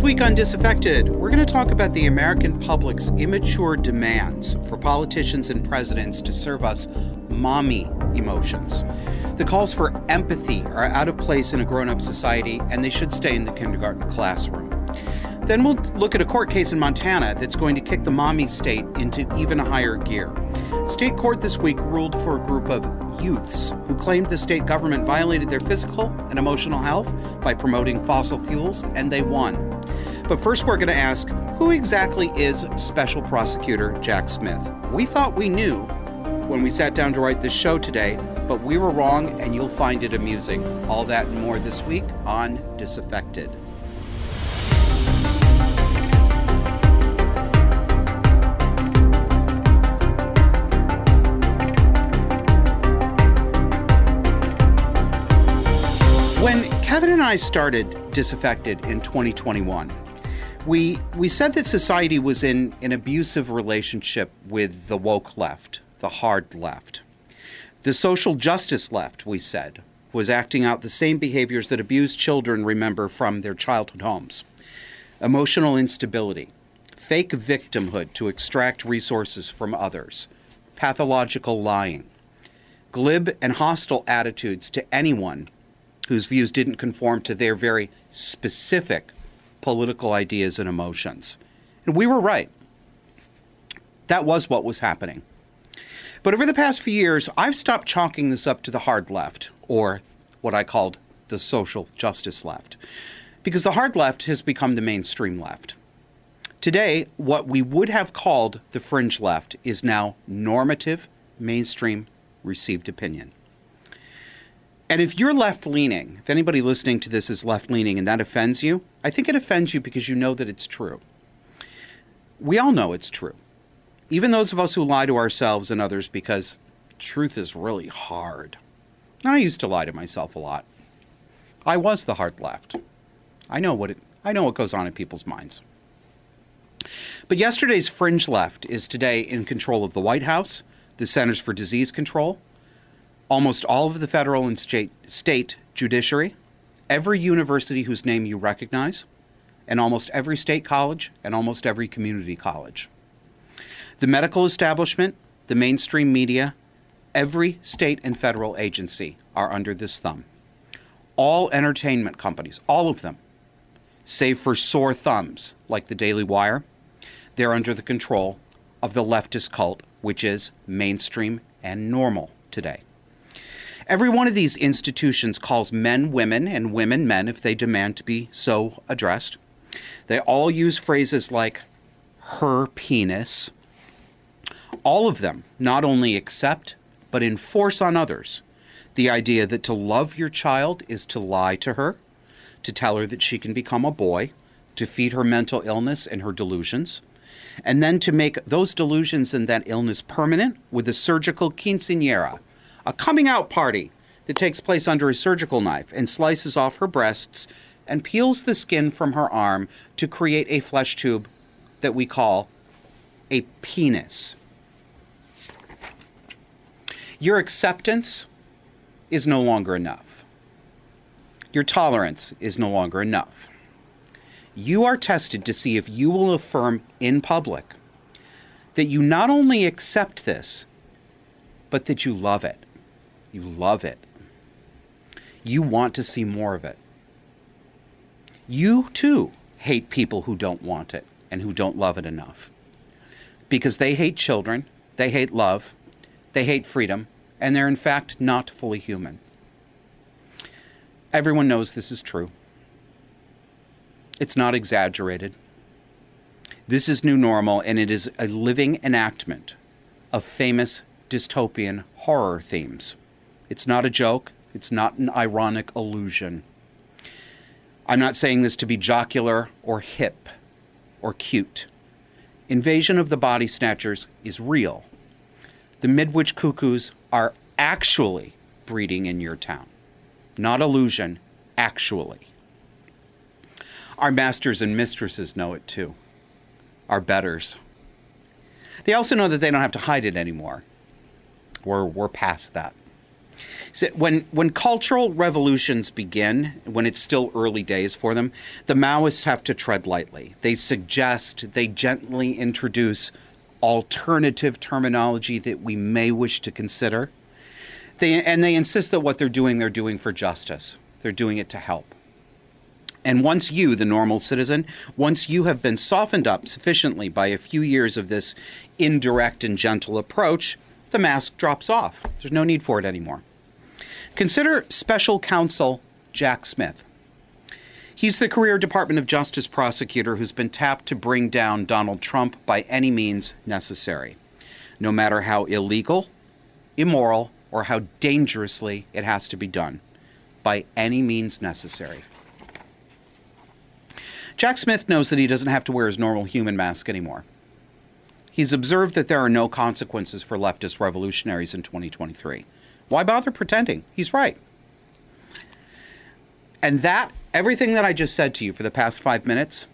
This week on Disaffected, we're going to talk about the American public's immature demands for politicians and presidents to serve us mommy emotions. The calls for empathy are out of place in a grown up society, and they should stay in the kindergarten classroom. Then we'll look at a court case in Montana that's going to kick the mommy state into even higher gear. State court this week ruled for a group of youths who claimed the state government violated their physical and emotional health by promoting fossil fuels, and they won. But first, we're going to ask who exactly is Special Prosecutor Jack Smith? We thought we knew when we sat down to write this show today, but we were wrong, and you'll find it amusing. All that and more this week on Disaffected. When Kevin and I started Disaffected in 2021, we we said that society was in an abusive relationship with the woke left, the hard left. The social justice left, we said, was acting out the same behaviors that abused children remember from their childhood homes. Emotional instability, fake victimhood to extract resources from others, pathological lying, glib and hostile attitudes to anyone whose views didn't conform to their very specific political ideas and emotions. And we were right. That was what was happening. But over the past few years, I've stopped chalking this up to the hard left, or what I called the social justice left, because the hard left has become the mainstream left. Today, what we would have called the fringe left is now normative, mainstream, received opinion. And if you're left leaning, if anybody listening to this is left leaning and that offends you, I think it offends you because you know that it's true. We all know it's true. Even those of us who lie to ourselves and others because truth is really hard. I used to lie to myself a lot. I was the hard left. I know what it I know what goes on in people's minds. But yesterday's fringe left is today in control of the White House, the Centers for Disease Control, almost all of the federal and state, state judiciary, every university whose name you recognize, and almost every state college and almost every community college. The medical establishment, the mainstream media, every state and federal agency are under this thumb. All entertainment companies, all of them, save for sore thumbs like the Daily Wire, they're under the control of the leftist cult, which is mainstream and normal today. Every one of these institutions calls men women and women men if they demand to be so addressed. They all use phrases like her penis. All of them not only accept, but enforce on others the idea that to love your child is to lie to her, to tell her that she can become a boy, to feed her mental illness and her delusions, and then to make those delusions and that illness permanent with a surgical quinceanera, a coming out party that takes place under a surgical knife and slices off her breasts and peels the skin from her arm to create a flesh tube that we call a penis. Your acceptance is no longer enough. Your tolerance is no longer enough. You are tested to see if you will affirm in public that you not only accept this, but that you love it. You love it. You want to see more of it. You too hate people who don't want it and who don't love it enough. Because they hate children, they hate love, they hate freedom, and they're in fact not fully human. Everyone knows this is true. It's not exaggerated. This is new normal, and it is a living enactment of famous dystopian horror themes. It's not a joke, it's not an ironic allusion. I'm not saying this to be jocular or hip or cute. Invasion of the Body Snatchers is real. The Midwich Cuckoos are actually breeding in your town. Not illusion, actually. Our masters and mistresses know it too. Our betters. They also know that they don't have to hide it anymore. We're, we're past that. When when cultural revolutions begin, when it's still early days for them, the Maoists have to tread lightly. They suggest, they gently introduce alternative terminology that we may wish to consider. They, and they insist that what they're doing, they're doing for justice. They're doing it to help. And once you, the normal citizen, once you have been softened up sufficiently by a few years of this indirect and gentle approach, the mask drops off. There's no need for it anymore. Consider special counsel Jack Smith. He's the career Department of Justice prosecutor who's been tapped to bring down Donald Trump by any means necessary, no matter how illegal, immoral, or how dangerously it has to be done, by any means necessary. Jack Smith knows that he doesn't have to wear his normal human mask anymore. He's observed that there are no consequences for leftist revolutionaries in 2023. Why bother pretending? He's right. And that, everything that I just said to you for the past five minutes,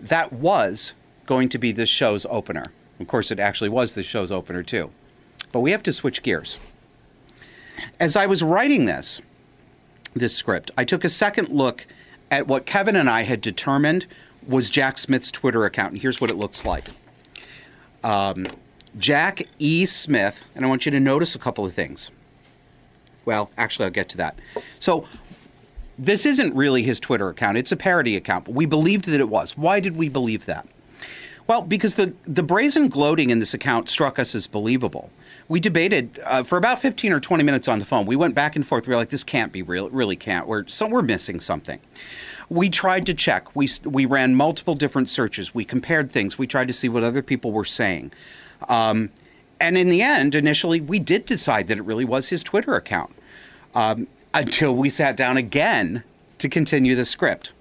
that was going to be this show's opener. Of course, it actually was the show's opener, too. But we have to switch gears. As I was writing this, this script, I took a second look at what Kevin and I had determined was Jack Smith's Twitter account. And here's what it looks like um, Jack E. Smith, and I want you to notice a couple of things. Well, actually, I'll get to that. So, this isn't really his Twitter account, it's a parody account, but we believed that it was. Why did we believe that? Well, because the, the brazen gloating in this account struck us as believable. We debated uh, for about 15 or 20 minutes on the phone. We went back and forth. We were like, this can't be real. It really can't. We're, so we're missing something. We tried to check. We, we ran multiple different searches. We compared things. We tried to see what other people were saying. Um, and in the end, initially, we did decide that it really was his Twitter account um, until we sat down again to continue the script.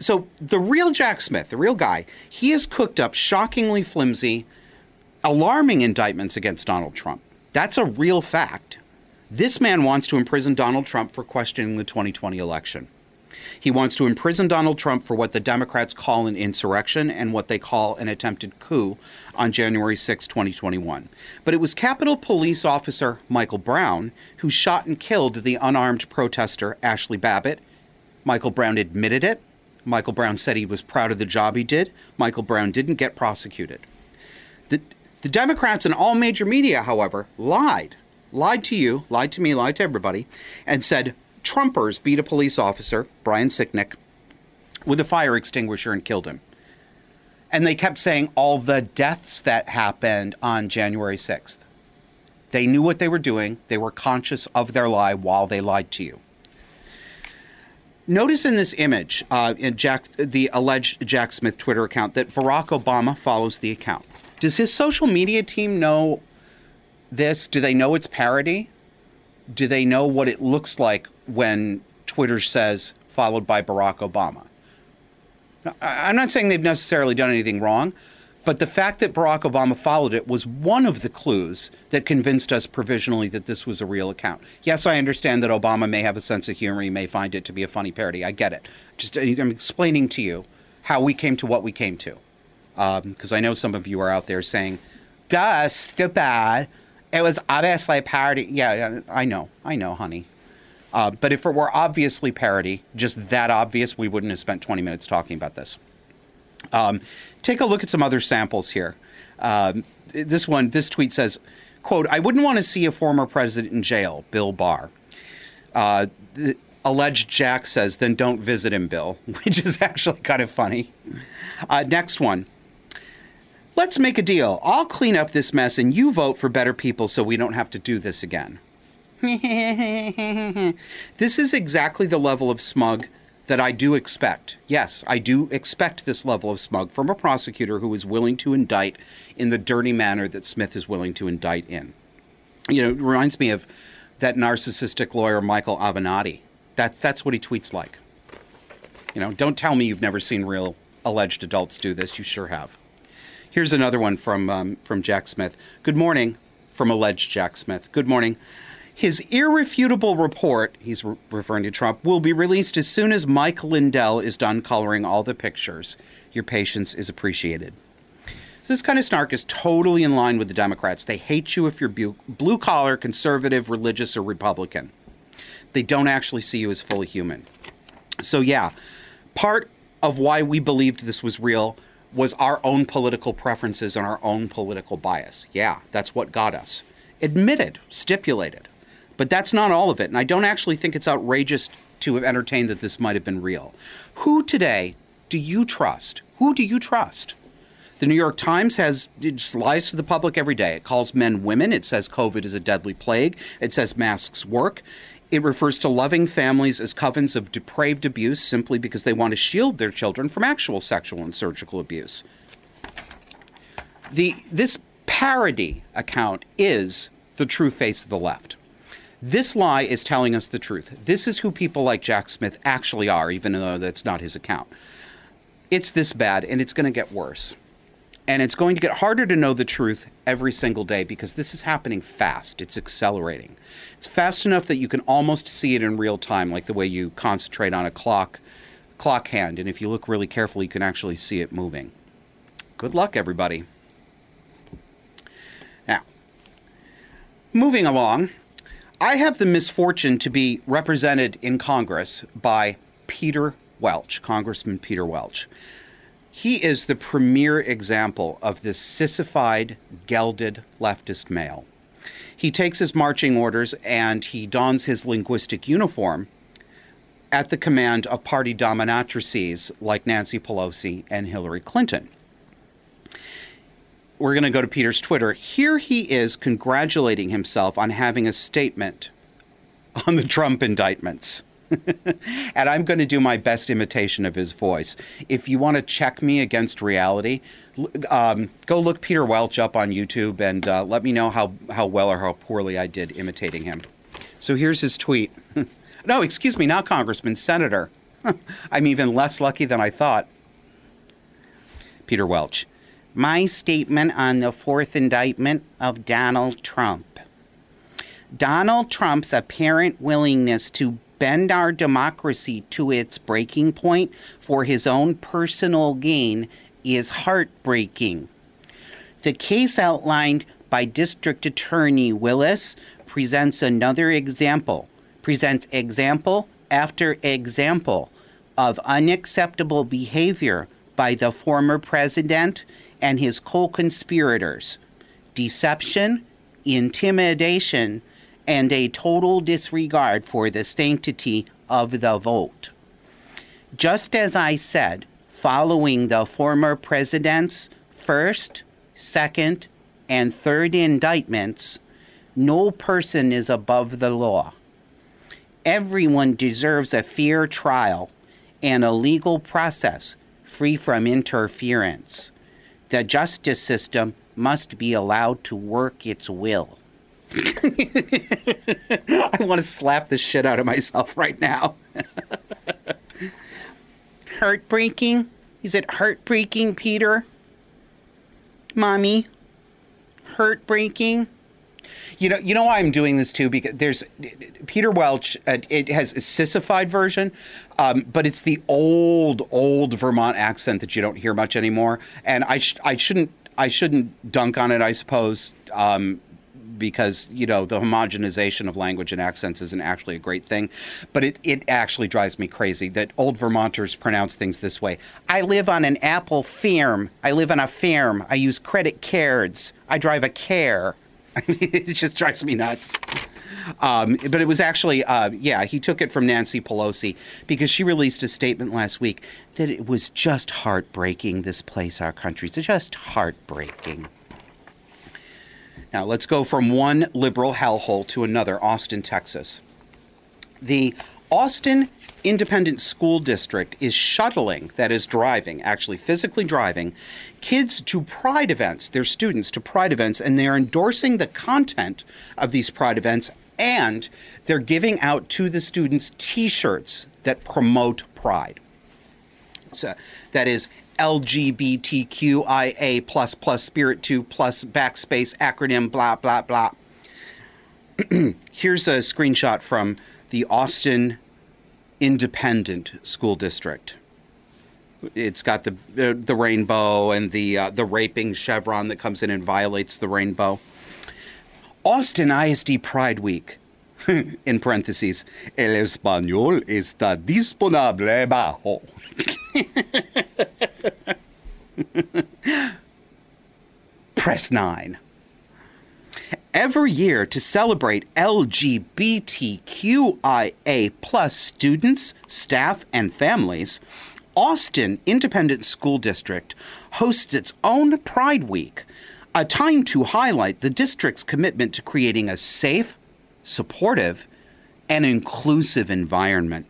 So the real Jack Smith, the real guy, he has cooked up shockingly flimsy, alarming indictments against Donald Trump. That's a real fact. This man wants to imprison Donald Trump for questioning the 2020 election. He wants to imprison Donald Trump for what the Democrats call an insurrection and what they call an attempted coup on January 6, 2021. But it was Capitol Police Officer Michael Brown who shot and killed the unarmed protester Ashli Babbitt. Michael Brown admitted it. Michael Brown said he was proud of the job he did. Michael Brown didn't get prosecuted. The, the Democrats and all major media, however, lied. Lied to you, lied to me, lied to everybody, and said Trumpers beat a police officer, Brian Sicknick, with a fire extinguisher and killed him. And they kept saying all the deaths that happened on January 6th. They knew what they were doing, they were conscious of their lie while they lied to you. Notice in this image, uh, in Jack, the alleged Jack Smith Twitter account, that Barack Obama follows the account. Does his social media team know this? Do they know it's parody? Do they know what it looks like when Twitter says followed by Barack Obama? I'm not saying they've necessarily done anything wrong, but the fact that Barack Obama followed it was one of the clues that convinced us provisionally that this was a real account. Yes, I understand that Obama may have a sense of humor. He may find it to be a funny parody. I get it. Just I'm explaining to you how we came to what we came to. Because um, I know some of you are out there saying, duh, stupid. It was obviously a parody. Yeah, I know. I know, honey. Uh, but if it were obviously parody, just that obvious, we wouldn't have spent 20 minutes talking about this. Um, take a look at some other samples here. Um, this one, this tweet says, "quote I wouldn't want to see a former president in jail, Bill Barr." Uh, alleged Jack says, "Then don't visit him, Bill," which is actually kind of funny. Uh, next one. Let's make a deal. I'll clean up this mess and you vote for better people so we don't have to do this again. this is exactly the level of smug that I do expect. Yes, I do expect this level of smug from a prosecutor who is willing to indict in the dirty manner that Smith is willing to indict in. You know, it reminds me of that narcissistic lawyer Michael Avenatti. That's that's what he tweets like. You know, don't tell me you've never seen real alleged adults do this. You sure have. Here's another one from um, from Jack Smith. Good morning, from alleged Jack Smith. Good morning. His irrefutable report, he's re- referring to Trump, will be released as soon as Mike Lindell is done coloring all the pictures. Your patience is appreciated. This kind of snark is totally in line with the Democrats. They hate you if you're blue collar, conservative, religious, or Republican. They don't actually see you as fully human. So, yeah, part of why we believed this was real was our own political preferences and our own political bias. Yeah, that's what got us. Admitted, stipulated. But that's not all of it. And I don't actually think it's outrageous to have entertained that this might have been real. Who today do you trust? Who do you trust? The New York Times has it just lies to the public every day. It calls men women. It says COVID is a deadly plague. It says masks work. It refers to loving families as covens of depraved abuse simply because they want to shield their children from actual sexual and surgical abuse. The, this parody account is the true face of the left. This lie is telling us the truth. This is who people like Jack Smith actually are, even though that's not his account. It's this bad, and it's going to get worse. And it's going to get harder to know the truth every single day because this is happening fast. It's accelerating. It's fast enough that you can almost see it in real time, like the way you concentrate on a clock clock hand. And if you look really carefully, you can actually see it moving. Good luck, everybody. Now, moving along, I have the misfortune to be represented in Congress by Peter Welch, Congressman Peter Welch. He is the premier example of this sissified, gelded leftist male. He takes his marching orders and he dons his linguistic uniform at the command of party dominatrices like Nancy Pelosi and Hillary Clinton we're going to go to Peter's Twitter. Here he is congratulating himself on having a statement on the Trump indictments. and I'm going to do my best imitation of his voice. If you want to check me against reality, um, go look Peter Welch up on YouTube and uh, let me know how, how well or how poorly I did imitating him. So here's his tweet. no, excuse me, not Congressman, Senator. I'm even less lucky than I thought. Peter Welch my statement on the fourth indictment of Donald Trump. Donald Trump's apparent willingness to bend our democracy to its breaking point for his own personal gain is heartbreaking. The case outlined by District Attorney Willis presents another example, presents example after example of unacceptable behavior by the former president and his co conspirators deception, intimidation, and a total disregard for the sanctity of the vote. Just as I said, following the former president's first, second, and third indictments, no person is above the law. Everyone deserves a fair trial and a legal process free from interference the justice system must be allowed to work its will. I want to slap the shit out of myself right now. heartbreaking? Is it heartbreaking, Peter? Mommy? Heartbreaking? You know, you know why I'm doing this too because there's Peter Welch. Uh, it has a sissified version, um, but it's the old, old Vermont accent that you don't hear much anymore. And I, sh- I shouldn't, I shouldn't dunk on it. I suppose. Um, because you know the homogenization of language and accents isn't actually a great thing, but it, it actually drives me crazy that old Vermonters pronounce things this way. I live on an apple farm. I live on a farm. I use credit cards. I drive a care. I mean, it just drives me nuts. Um, but it was actually, uh, yeah, he took it from Nancy Pelosi because she released a statement last week that it was just heartbreaking, this place, our country. It's just heartbreaking. Now, let's go from one liberal hellhole to another, Austin, Texas. The Austin Independent School District is shuttling, that is driving, actually physically driving, kids to pride events, their students to pride events, and they're endorsing the content of these pride events and they're giving out to the students t shirts that promote pride. So that is LGBTQIA plus plus spirit two plus backspace acronym blah blah blah. Here's a screenshot from the Austin Independent School District. It's got the uh, the rainbow and the uh, the raping chevron that comes in and violates the rainbow. Austin ISD Pride Week. in parentheses, el español está disponible bajo. Press 9. Every year to celebrate LGBTQIA plus students, staff, and families, Austin Independent School District hosts its own Pride Week, a time to highlight the district's commitment to creating a safe, supportive, and inclusive environment.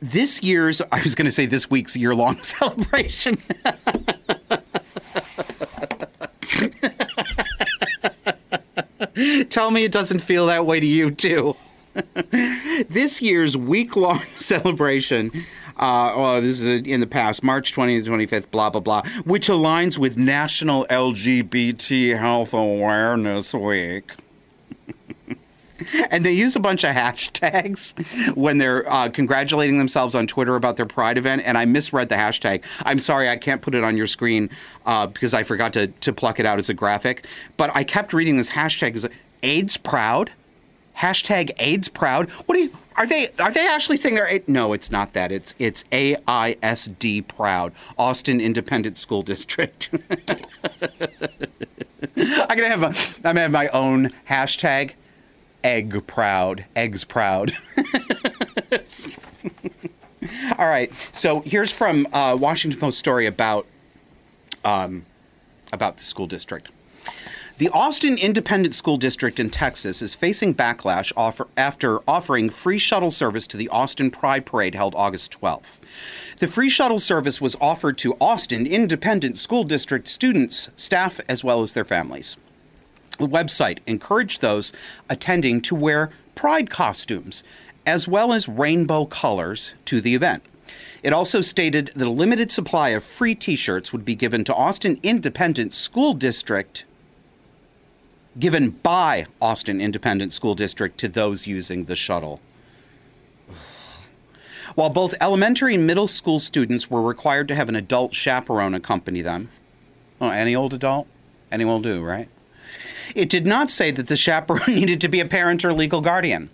This year's, I was going to say this week's year long celebration. Tell me it doesn't feel that way to you, too. this year's week long celebration uh, oh, this is in the past, March 20th to 25th, blah, blah, blah, which aligns with National LGBT Health Awareness Week. And they use a bunch of hashtags when they're uh, congratulating themselves on Twitter about their Pride event. And I misread the hashtag. I'm sorry, I can't put it on your screen uh, because I forgot to, to pluck it out as a graphic. But I kept reading this hashtag as AIDS proud. Hashtag AIDS proud. What do you? Are they are they actually saying they're no? It's not that. It's it's AISD proud Austin Independent School District. I'm gonna have a I'm gonna have my own hashtag egg proud eggs proud. All right. So here's from uh, Washington Post story about um, about the school district. The Austin Independent School District in Texas is facing backlash offer, after offering free shuttle service to the Austin Pride Parade held August 12th. The free shuttle service was offered to Austin Independent School District students, staff, as well as their families. The website encouraged those attending to wear pride costumes, as well as rainbow colors, to the event. It also stated that a limited supply of free t shirts would be given to Austin Independent School District given by Austin Independent School District to those using the shuttle. While both elementary and middle school students were required to have an adult chaperone accompany them, oh, any old adult, any will do, right? It did not say that the chaperone needed to be a parent or legal guardian.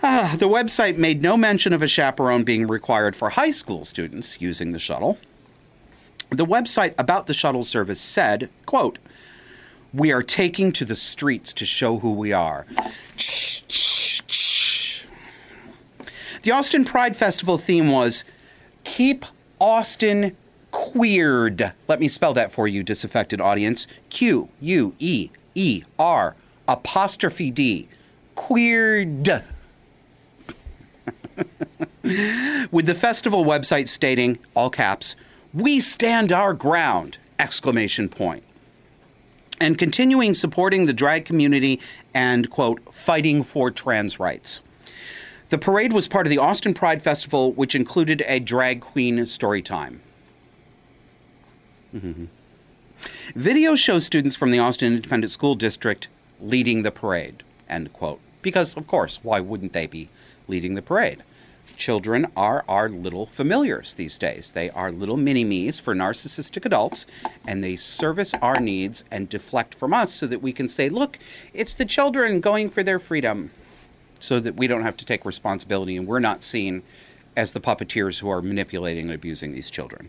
Ah, the website made no mention of a chaperone being required for high school students using the shuttle. The website about the shuttle service said, quote, we are taking to the streets to show who we are. The Austin Pride Festival theme was Keep Austin Queered. Let me spell that for you, disaffected audience. Q U E E R apostrophe D. Queered. With the festival website stating, all caps, we stand our ground! Exclamation point. And continuing supporting the drag community and, quote, fighting for trans rights. The parade was part of the Austin Pride Festival, which included a drag queen story time. Mm-hmm. Video shows students from the Austin Independent School District leading the parade, end quote. Because, of course, why wouldn't they be leading the parade? children are our little familiars these days. They are little mini me's for narcissistic adults, and they service our needs and deflect from us so that we can say, look, it's the children going for their freedom, so that we don't have to take responsibility and we're not seen as the puppeteers who are manipulating and abusing these children.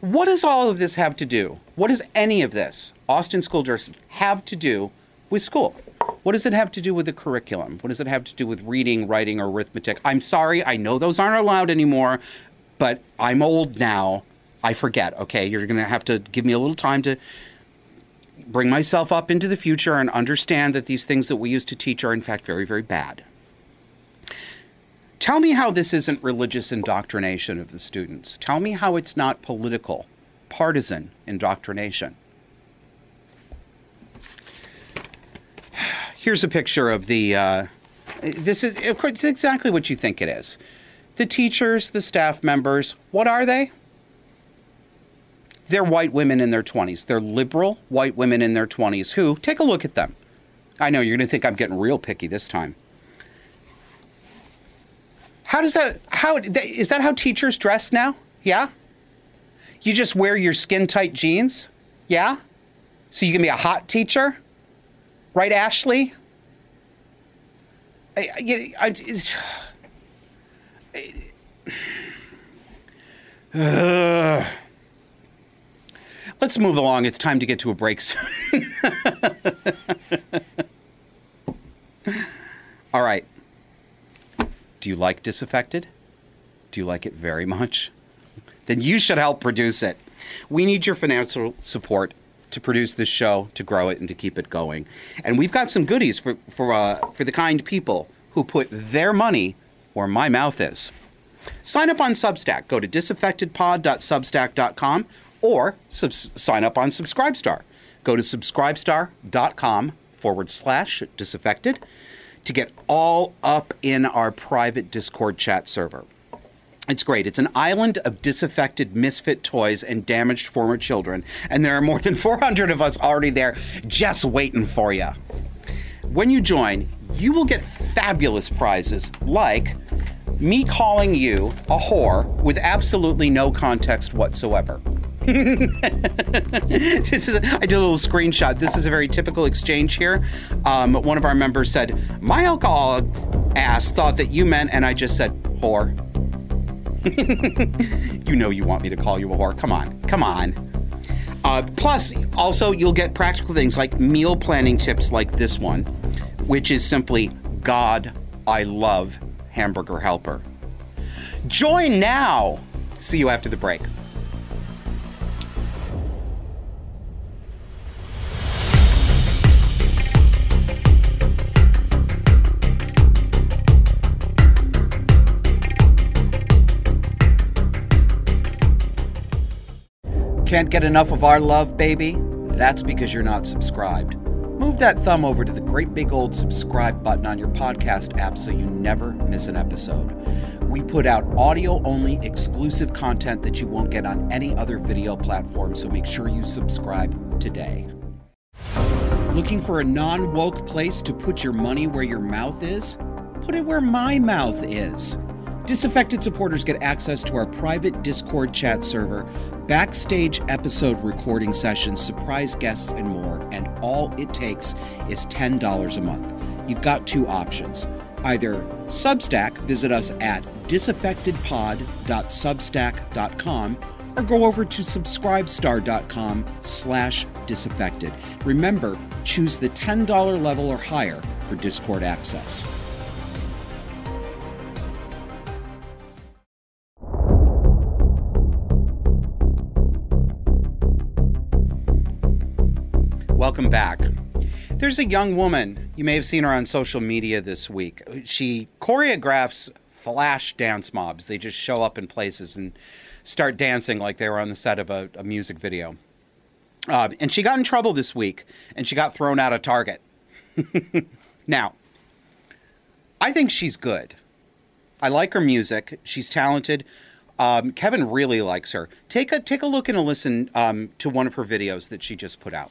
What does all of this have to do? What does any of this, Austin School District, have to do with school? What does it have to do with the curriculum? What does it have to do with reading, writing, or arithmetic? I'm sorry, I know those aren't allowed anymore, but I'm old now. I forget, okay? You're going to have to give me a little time to bring myself up into the future and understand that these things that we used to teach are, in fact, very, very bad. Tell me how this isn't religious indoctrination of the students. Tell me how it's not political, partisan indoctrination. here's a picture of the. Uh, this is of course exactly what you think it is. The teachers, the staff members, what are they? They're white women in their 20s. They're liberal white women in their 20s who, take a look at them. I know you're going to think I'm getting real picky this time. How does that? How is that? How teachers dress now? Yeah. You just wear your skin tight jeans. Yeah. So you can be a hot teacher, right, Ashley? I, I, I, uh, let's move along. It's time to get to a break soon. All right. Do you like Disaffected? Do you like it very much? Then you should help produce it. We need your financial support to produce this show, to grow it, and to keep it going. And we've got some goodies for for uh, for the kind people who put their money where my mouth is. Sign up on Substack. Go to disaffectedpod.substack.com or subs- sign up on Subscribestar. Go to subscribestar.com forward slash disaffected to get all up in our private Discord chat server. It's great. It's an island of disaffected misfit toys and damaged former children, and there are more than 400 of us already there just waiting for you. When you join, you will get fabulous prizes like me calling you a whore with absolutely no context whatsoever. this is a, I did a little screenshot. This is a very typical exchange here. Um, one of our members said, "My alcohol ass thought that you meant," and I just said, "Whore." you know you want me to call you a whore. Come on, come on. Uh, plus, also you'll get practical things like meal planning tips, like this one, which is simply God, I love hamburger helper. Join now. See you after the break. Can't get enough of our love, baby? That's because you're not subscribed. Move that thumb over to the great big old subscribe button on your podcast app so you never miss an episode. We put out audio only exclusive content that you won't get on any other video platform, so make sure you subscribe today. Looking for a non woke place to put your money where your mouth is? Put it where my mouth is. Disaffected supporters get access to our private Discord chat server, backstage episode recording sessions, surprise guests, and more. And all it takes is $10 a month. You've got two options. Either Substack, visit us at disaffectedpod.substack.com or go over to subscribestar.com slash disaffected. Remember, choose the $10 level or higher for Discord access. Welcome back. There's a young woman, you may have seen her on social media this week. She choreographs flash dance mobs. They just show up in places and start dancing like they were on the set of a, a music video. Uh, and she got in trouble this week and she got thrown out of Target. now, I think she's good. I like her music. She's talented. Um, Kevin really likes her. Take a take a look and a listen um, to one of her videos that she just put out.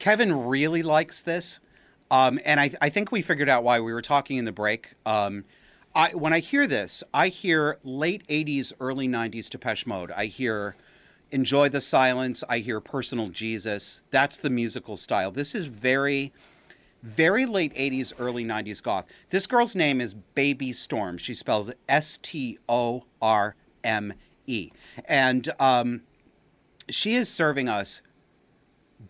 Kevin really likes this. Um, and I, I, think we figured out why we were talking in the break. Um, I, when I hear this, I hear late 80s, early 90s Depeche Mode. I hear, Enjoy the Silence. I hear Personal Jesus. That's the musical style. This is very, very late 80s, early 90s goth. This girl's name is Baby Storme. She spells S T O R M E. And um, she is serving us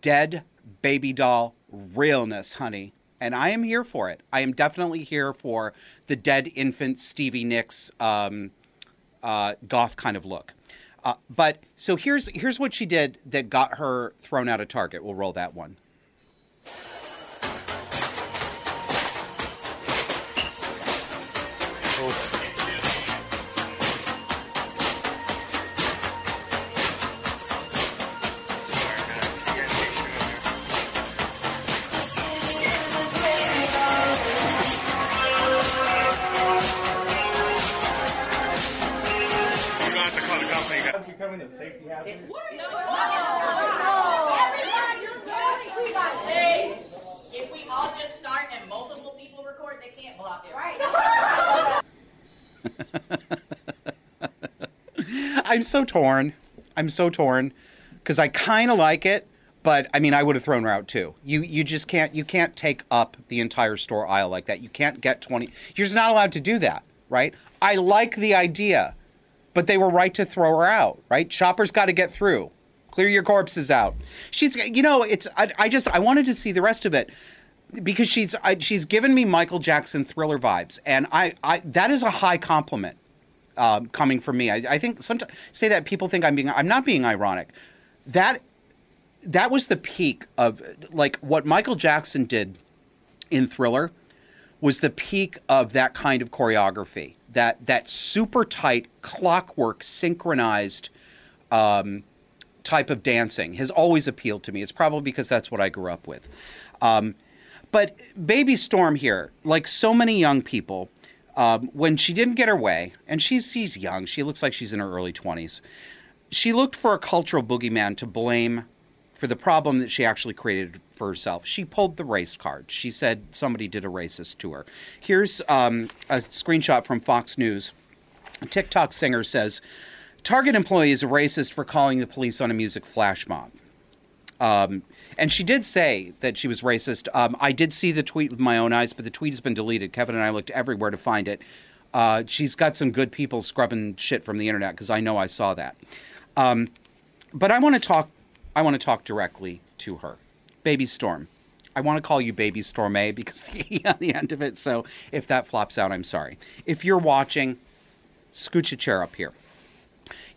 dead baby doll realness, honey. And I am here for it. I am definitely here for the dead infant Stevie Nicks um, uh, goth kind of look. Uh, but so here's here's what she did that got her thrown out of Target. We'll roll that one. So torn. I'm so torn because I kind of like it, but I mean, I would have thrown her out too. You you just can't you can't take up the entire store aisle like that. You can't get twenty. You're just not allowed to do that, right? I like the idea, but they were right to throw her out, right? Shoppers got to get through. Clear your corpses out. She's, you know, it's. I, I just I wanted to see the rest of it because she's I, she's given me Michael Jackson thriller vibes, and I, I that is a high compliment um, coming from me. I, I think sometimes say that people think I'm being I'm not being ironic. That that was the peak of like what Michael Jackson did in Thriller was the peak of that kind of choreography. That that super tight clockwork synchronized um, type of dancing has always appealed to me. It's probably because that's what I grew up with. Um, but Baby Storme here, like so many young people, um, when she didn't get her way, and she's she's young, she looks like she's in her early twenties. She looked for a cultural boogeyman to blame for the problem that she actually created for herself. She pulled the race card. She said somebody did a racist to her. Here's um, a screenshot from Fox News. A TikTok singer says, Target employee is a racist for calling the police on a music flash mob. Um, and she did say that she was racist. Um, I did see the tweet with my own eyes, but the tweet has been deleted. Kevin and I looked everywhere to find it. Uh, she's got some good people scrubbing shit from the internet because I know I saw that. Um, but I want to talk. I want to talk directly to her, Baby Storme. I want to call you Baby Storm A because the E on the end of it. So if that flops out, I'm sorry. If you're watching, scooch a chair up here.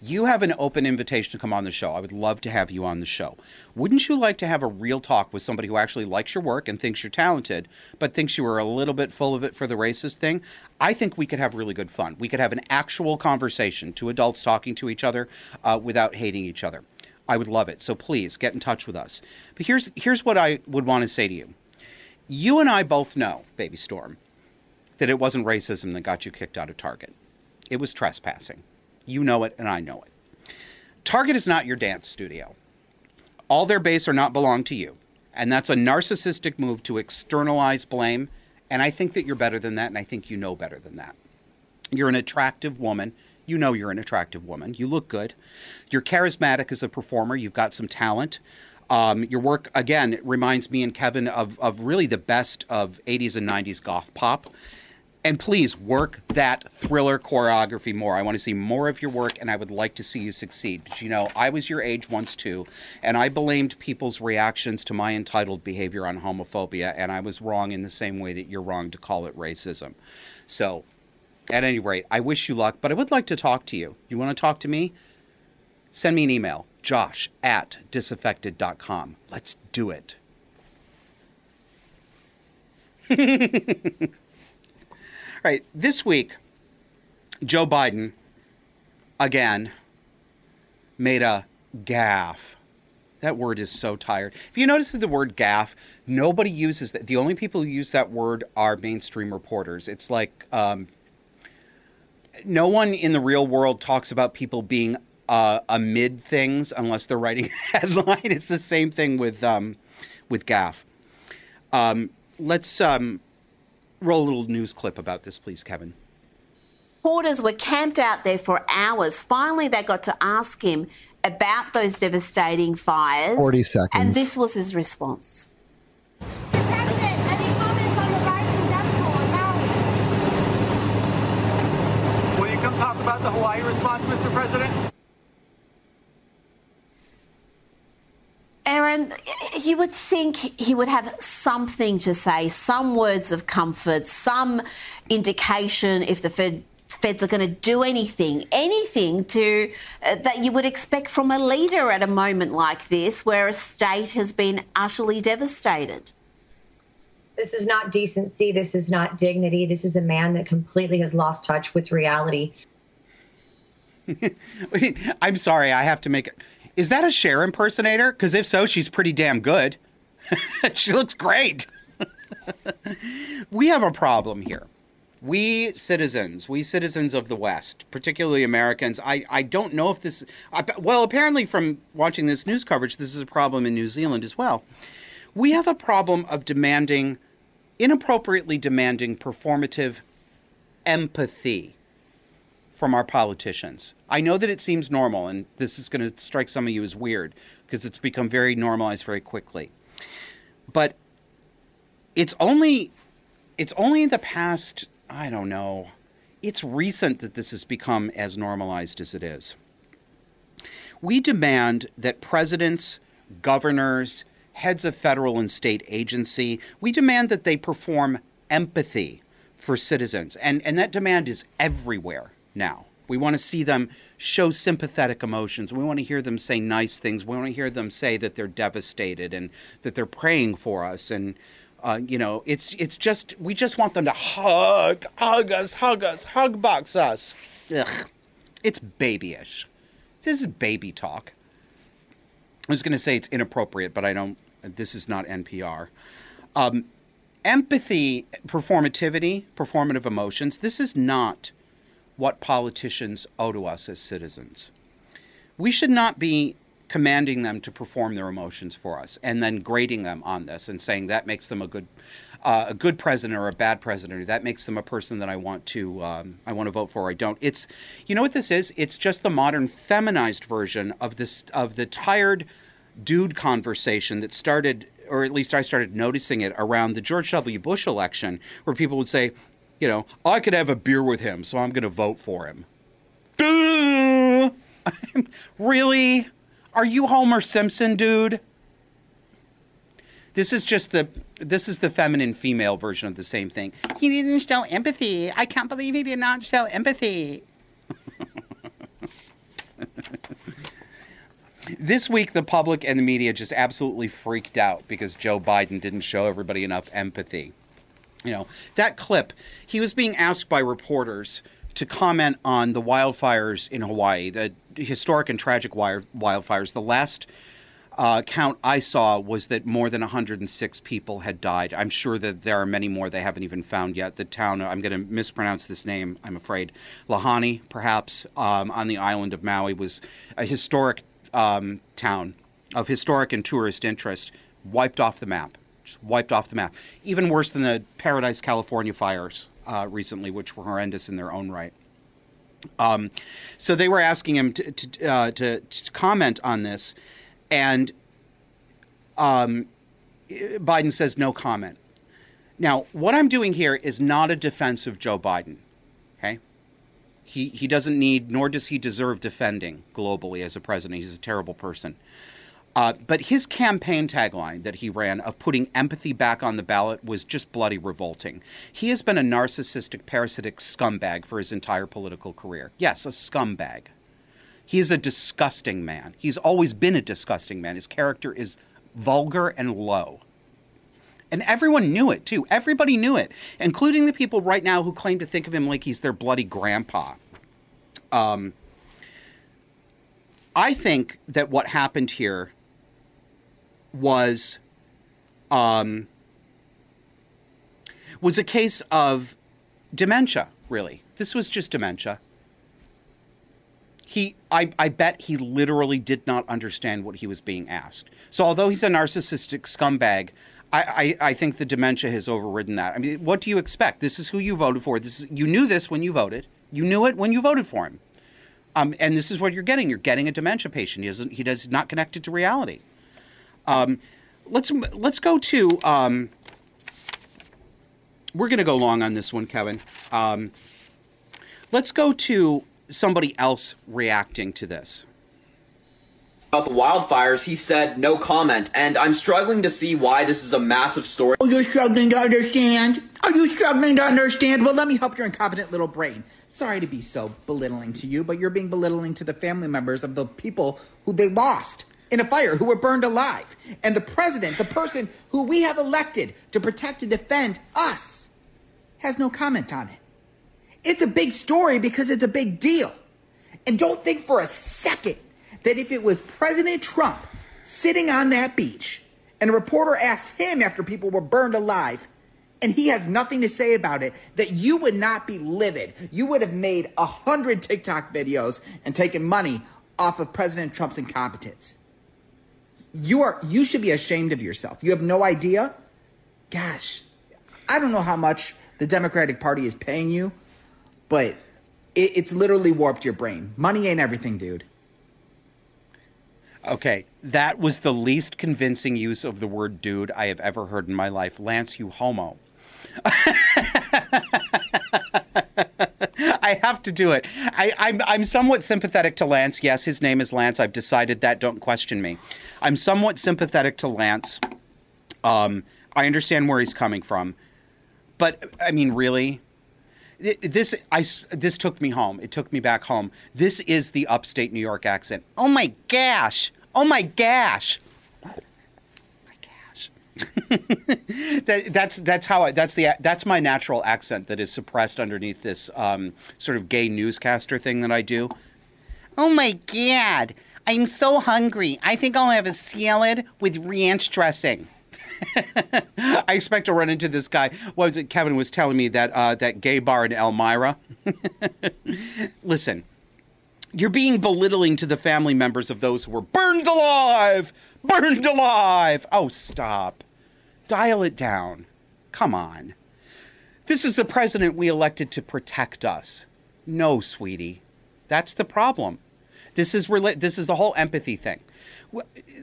You have an open invitation to come on the show. I would love to have you on the show. Wouldn't you like to have a real talk with somebody who actually likes your work and thinks you're talented, but thinks you were a little bit full of it for the racist thing? I think we could have really good fun. We could have an actual conversation, two adults talking to each other uh, without hating each other. I would love it. So please get in touch with us. But here's here's what I would want to say to you. You and I both know, Baby Storme, that it wasn't racism that got you kicked out of Target. It was trespassing. You know it, and I know it. Target is not your dance studio. All their base are not belong to you. And that's a narcissistic move to externalize blame. And I think that you're better than that, and I think you know better than that. You're an attractive woman. You know you're an attractive woman. You look good. You're charismatic as a performer. You've got some talent. Um, your work, again, reminds me and Kevin of, of really the best of 80s and 90s goth pop. And please work that thriller choreography more. I want to see more of your work, and I would like to see you succeed. But you know, I was your age once too, and I blamed people's reactions to my entitled behavior on homophobia, and I was wrong in the same way that you're wrong to call it racism. So, at any rate, I wish you luck, but I would like to talk to you. You want to talk to me? Send me an email, josh at disaffected.com. Let's do it. Right, this week, Joe Biden, again, made a gaffe. That word is so tired. If you notice that the word gaffe, nobody uses that. The only people who use that word are mainstream reporters. It's like um, no one in the real world talks about people being uh, amid things unless they're writing a headline. It's the same thing with um, with gaffe. Um, let's um, roll a little news clip about this, please, Kevin. reporters were camped out there for hours. Finally, they got to ask him about those devastating fires. 40 seconds. And this was his response. Will you come talk about the Hawaii response, Mr. President? Aaron, you would think he would have something to say, some words of comfort, some indication if the Fed, Feds are going to do anything, anything to uh, that you would expect from a leader at a moment like this, where a state has been utterly devastated. This is not decency. This is not dignity. This is a man that completely has lost touch with reality. I'm sorry, I have to make it. Is that a Cher impersonator? Because if so, she's pretty damn good. she looks great. we have a problem here. We citizens, we citizens of the West, particularly Americans, I, I don't know if this, well, apparently from watching this news coverage, this is a problem in New Zealand as well. We have a problem of demanding, inappropriately demanding performative empathy from our politicians. I know that it seems normal, and this is going to strike some of you as weird because it's become very normalized very quickly. But it's only it's only in the past, I don't know, it's recent that this has become as normalized as it is. We demand that presidents, governors, heads of federal and state agency, we demand that they perform empathy for citizens. And, and that demand is everywhere now. We want to see them show sympathetic emotions. We want to hear them say nice things. We want to hear them say that they're devastated and that they're praying for us. And uh, you know, it's it's just we just want them to hug, hug us, hug us, hug box us. Ugh, it's babyish. This is baby talk. I was going to say it's inappropriate, but I don't. This is not NPR. Um, empathy, performativity, performative emotions. This is not what politicians owe to us as citizens. We should not be commanding them to perform their emotions for us and then grading them on this and saying that makes them a good uh, a good president or a bad president or that makes them a person that I want to um, I want to vote for or I don't. It's you know what this is? It's just the modern feminized version of this of the tired dude conversation that started or at least I started noticing it around the George W. Bush election, where people would say, you know, I could have a beer with him, so I'm going to vote for him. really? Are you Homer Simpson, dude? This is just the this is the feminine female version of the same thing. He didn't show empathy. I can't believe he did not show empathy. this week the public and the media just absolutely freaked out because Joe Biden didn't show everybody enough empathy. You know, that clip, he was being asked by reporters to comment on the wildfires in Hawaii, the historic and tragic wildfires. The last uh, count I saw was that more than 106 people had died. I'm sure that there are many more they haven't even found yet. The town, I'm going to mispronounce this name, I'm afraid, Lahani, perhaps, um, on the island of Maui, was a historic um, town of historic and tourist interest, wiped off the map just wiped off the map. Even worse than the Paradise, California fires uh, recently, which were horrendous in their own right. Um, so they were asking him to to, uh, to, to comment on this, and um, Biden says no comment. Now, what I'm doing here is not a defense of Joe Biden. Okay, he he doesn't need, nor does he deserve defending globally as a president. He's a terrible person. Uh, but his campaign tagline that he ran of putting empathy back on the ballot was just bloody revolting. He has been a narcissistic, parasitic scumbag for his entire political career. Yes, a scumbag. He is a disgusting man. He's always been a disgusting man. His character is vulgar and low. And everyone knew it, too. Everybody knew it, including the people right now who claim to think of him like he's their bloody grandpa. Um, I think that what happened here was um, was a case of dementia. Really, this was just dementia. He, I, I bet he literally did not understand what he was being asked. So, although he's a narcissistic scumbag, I, I, I think the dementia has overridden that. I mean, what do you expect? This is who you voted for. This is, you knew this when you voted. You knew it when you voted for him. Um, and this is what you're getting. You're getting a dementia patient. He isn't, He does not connected to reality. Um, let's let's go to. Um, we're going to go long on this one, Kevin. Um, let's go to somebody else reacting to this. About the wildfires, he said no comment, and I'm struggling to see why this is a massive story. Oh, you're struggling to understand? Are you struggling to understand? Well, let me help your incompetent little brain. Sorry to be so belittling to you, but you're being belittling to the family members of the people who they lost in a fire, who were burned alive. And the president, the person who we have elected to protect and defend us, has no comment on it. It's a big story because it's a big deal. And don't think for a second that if it was President Trump sitting on that beach and a reporter asked him after people were burned alive and he has nothing to say about it, that you would not be livid. You would have made a hundred TikTok videos and taken money off of President Trump's incompetence. You are you should be ashamed of yourself. You have no idea? Gosh, I don't know how much the Democratic Party is paying you, but it, it's literally warped your brain. Money ain't everything, dude. Okay, that was the least convincing use of the word dude I have ever heard in my life. Lance, you homo. I have to do it. I, I'm, I'm somewhat sympathetic to Lance. Yes, his name is Lance. I've decided that. Don't question me. I'm somewhat sympathetic to Lance. Um, I understand where he's coming from, but I mean, really, this I this took me home. It took me back home. This is the upstate New York accent. Oh my gosh! Oh my gosh! that, that's that's how I, that's the that's my natural accent that is suppressed underneath this um, sort of gay newscaster thing that I do. Oh my god, I'm so hungry. I think I'll have a salad with ranch dressing. I expect to run into this guy. What was it? Kevin was telling me that uh, that gay bar in Elmira. Listen, you're being belittling to the family members of those who were burned alive, burned alive. Oh, stop. Dial it down. Come on. This is the president we elected to protect us. No, sweetie. That's the problem. This is rela- this is the whole empathy thing.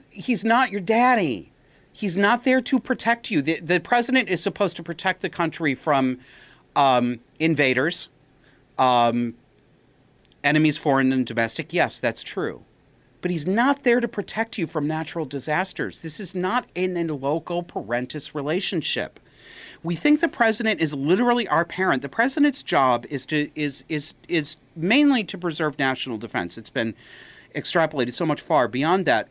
He's not your daddy. He's not there to protect you. The, the president is supposed to protect the country from um, invaders, um, enemies, foreign and domestic. Yes, that's true but he's not there to protect you from natural disasters. This is not in a loco parentis relationship. We think the president is literally our parent. The president's job is to is is is mainly to preserve national defense. It's been extrapolated so much far beyond that.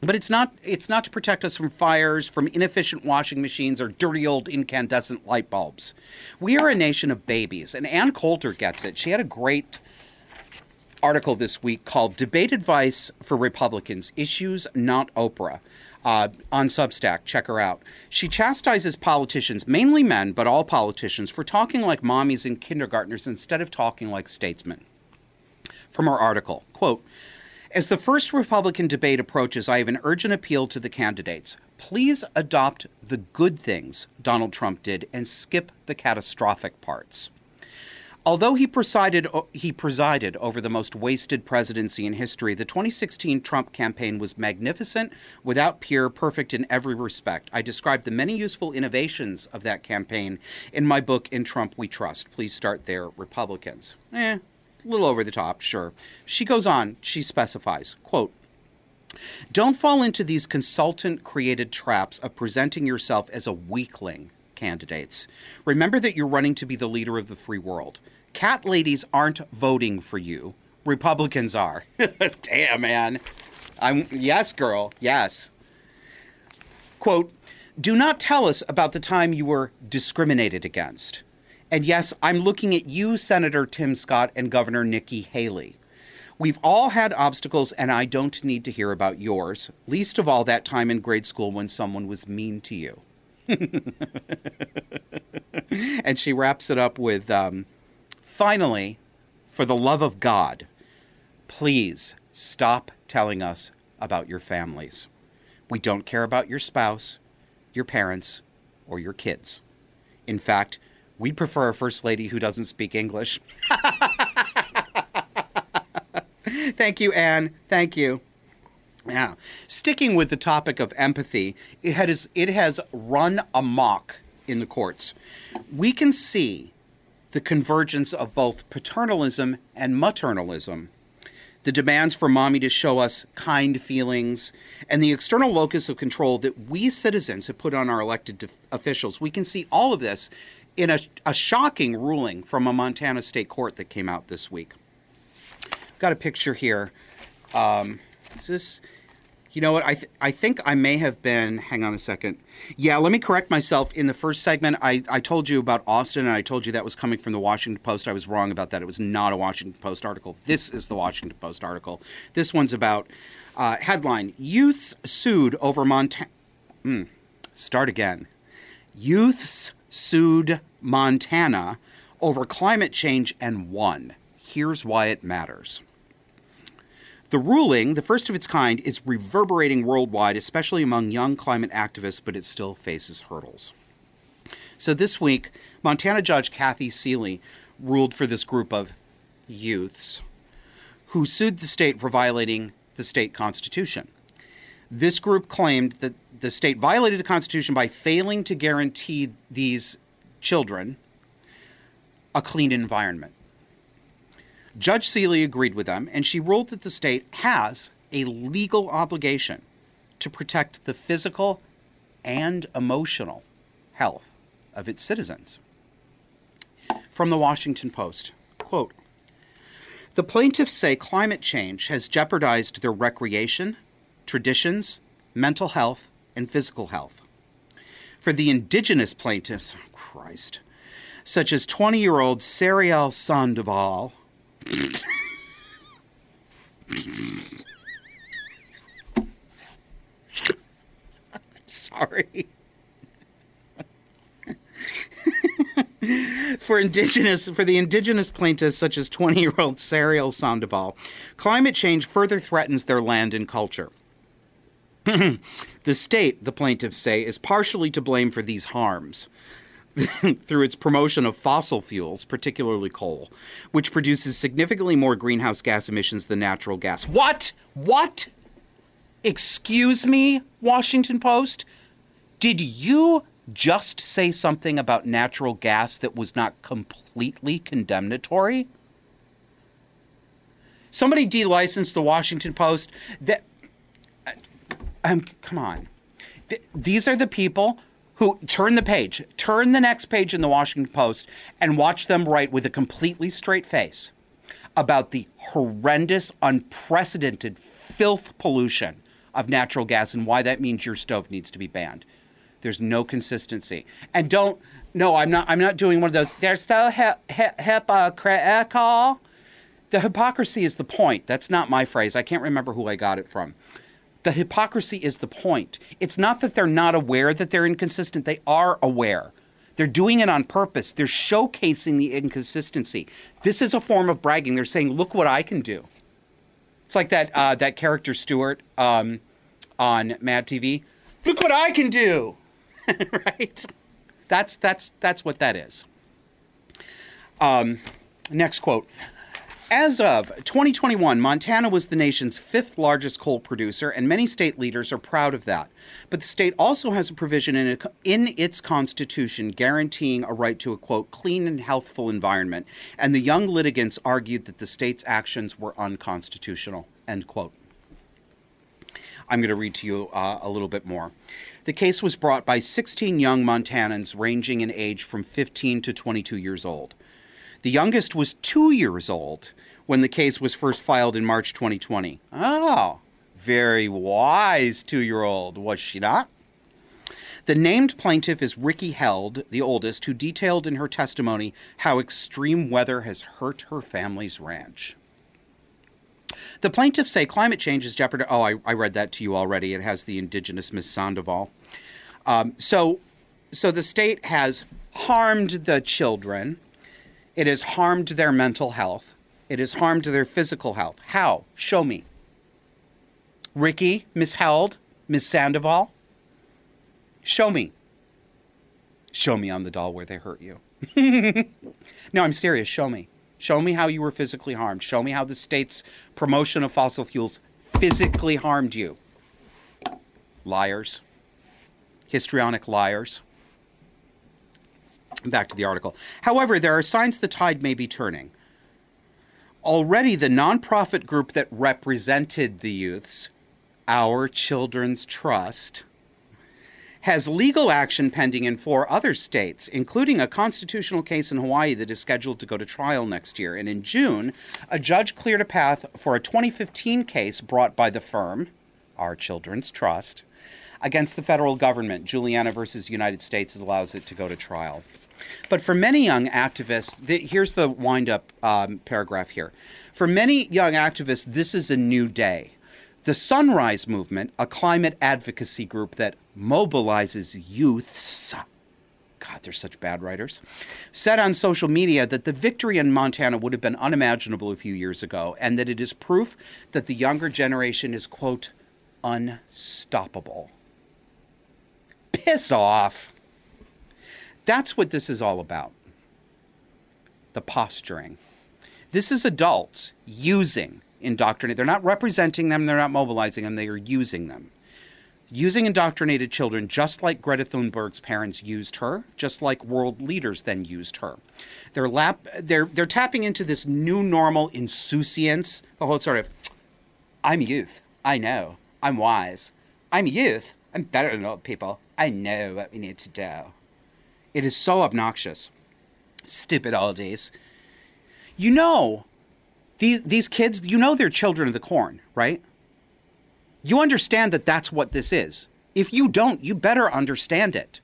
But it's not it's not to protect us from fires, from inefficient washing machines or dirty old incandescent light bulbs. We are a nation of babies, and Ann Coulter gets it. She had a great article this week called Debate Advice for Republicans Issues Not Oprah. Uh, on Substack. Check her out. She chastises politicians, mainly men, but all politicians, for talking like mommies and kindergartners instead of talking like statesmen. From her article, quote, as the first Republican debate approaches, I have an urgent appeal to the candidates. Please adopt the good things Donald Trump did and skip the catastrophic parts. Although he presided, he presided over the most wasted presidency in history, the 2016 Trump campaign was magnificent, without peer, perfect in every respect. I described the many useful innovations of that campaign in my book, In Trump We Trust. Please start there, Republicans. Eh, a little over the top, sure. She goes on, she specifies, quote, don't fall into these consultant created traps of presenting yourself as a weakling candidates. Remember that you're running to be the leader of the free world. Cat ladies aren't voting for you. Republicans are. Damn, man. I'm yes, girl. Yes. Quote, do not tell us about the time you were discriminated against. And yes, I'm looking at you, Senator Tim Scott and Governor Nikki Haley. We've all had obstacles, and I don't need to hear about yours, least of all that time in grade school when someone was mean to you. and she wraps it up with um, Finally, for the love of God, please stop telling us about your families. We don't care about your spouse, your parents, or your kids. In fact, we'd prefer a first lady who doesn't speak English. Thank you, Ann. Thank you. Now, sticking with the topic of empathy, it has, it has run amok in the courts. We can see the convergence of both paternalism and maternalism, the demands for mommy to show us kind feelings, and the external locus of control that we citizens have put on our elected officials. We can see all of this in a, a shocking ruling from a Montana state court that came out this week. Got a picture here. Um, is this? You know what? I th- I think I may have been. Hang on a second. Yeah, let me correct myself. In the first segment, I, I told you about Austin, and I told you that was coming from the Washington Post. I was wrong about that. It was not a Washington Post article. This is the Washington Post article. This one's about uh, headline: Youths sued over Montana. Mm, start again. Youths sued Montana over climate change and won. Here's why it matters. The ruling, the first of its kind, is reverberating worldwide, especially among young climate activists, but it still faces hurdles. So this week, Montana Judge Kathy Seeley ruled for this group of youths who sued the state for violating the state constitution. This group claimed that the state violated the constitution by failing to guarantee these children a clean environment. Judge Seeley agreed with them, and she ruled that the state has a legal obligation to protect the physical and emotional health of its citizens. From the Washington Post quote, The plaintiffs say climate change has jeopardized their recreation, traditions, mental health, and physical health. For the indigenous plaintiffs, Christ, such as 20 year old Sariel Sandoval, Sorry. for indigenous for the indigenous plaintiffs such as 20-year-old Sariel Sandoval, climate change further threatens their land and culture. the state, the plaintiffs say, is partially to blame for these harms. through its promotion of fossil fuels, particularly coal, which produces significantly more greenhouse gas emissions than natural gas. What? What? Excuse me, Washington Post? Did you just say something about natural gas that was not completely condemnatory? Somebody delicensed the Washington Post. That, um, come on. Th- these are the people who turn the page, turn the next page in the Washington Post, and watch them write with a completely straight face about the horrendous, unprecedented filth pollution of natural gas and why that means your stove needs to be banned. There's no consistency. And don't no, I'm not I'm not doing one of those they're so hi- hi- hypocritical. The hypocrisy is the point. That's not my phrase. I can't remember who I got it from. The hypocrisy is the point. It's not that they're not aware that they're inconsistent, they are aware. They're doing it on purpose. They're showcasing the inconsistency. This is a form of bragging. They're saying, "Look what I can do." It's like that uh, that character Stuart um, on Mad TV. Look what I can do, right? That's that's that's what that is. Um, next quote. As of 2021, Montana was the nation's fifth largest coal producer, and many state leaders are proud of that. But the state also has a provision in, a, in its constitution guaranteeing a right to a quote, clean and healthful environment, and the young litigants argued that the state's actions were unconstitutional, end quote. I'm going to read to you uh, a little bit more. The case was brought by 16 young Montanans ranging in age from 15 to 22 years old. The youngest was two years old when the case was first filed in March 2020. Oh, very wise two year old, was she not? The named plaintiff is Rikki Held, the oldest, who detailed in her testimony how extreme weather has hurt her family's ranch. The plaintiffs say climate change is jeopardizing. Oh, I, I, read that to you already. It has the indigenous Miss Sandoval. Um, so, so the state has harmed the children it has harmed their mental health. It has harmed their physical health. How? Show me. Rikki, Miss Held, Miss Sandoval. Show me. Show me on the doll where they hurt you. no, I'm serious. Show me. Show me how you were physically harmed. Show me how the state's promotion of fossil fuels physically harmed you. Liars. Histrionic liars. Back to the article. However, there are signs the tide may be turning. Already, the nonprofit group that represented the youths, Our Children's Trust, has legal action pending in four other states, including a constitutional case in Hawaii that is scheduled to go to trial next year. And in June, a judge cleared a path for a 2015 case brought by the firm, Our Children's Trust, against the federal government. Juliana versus United States allows it to go to trial. But for many young activists, the, here's the wind up um, paragraph here. For many young activists, this is a new day. The Sunrise Movement, a climate advocacy group that mobilizes youths, God, they're such bad writers, said on social media that the victory in Montana would have been unimaginable a few years ago and that it is proof that the younger generation is, quote, unstoppable. Piss off. That's what this is all about. The posturing. This is adults using indoctrinated. They're not representing them, they're not mobilizing them, they are using them. Using indoctrinated children just like Greta Thunberg's parents used her, just like world leaders then used her. They're lap they're they're tapping into this new normal insouciance, the whole sort of I'm youth. I know. I'm wise. I'm youth. I'm better than old people. I know what we need to do. It is so obnoxious. Stupid oldies. You know, these, these kids, you know they're children of the corn, right? You understand that that's what this is. If you don't, you better understand it.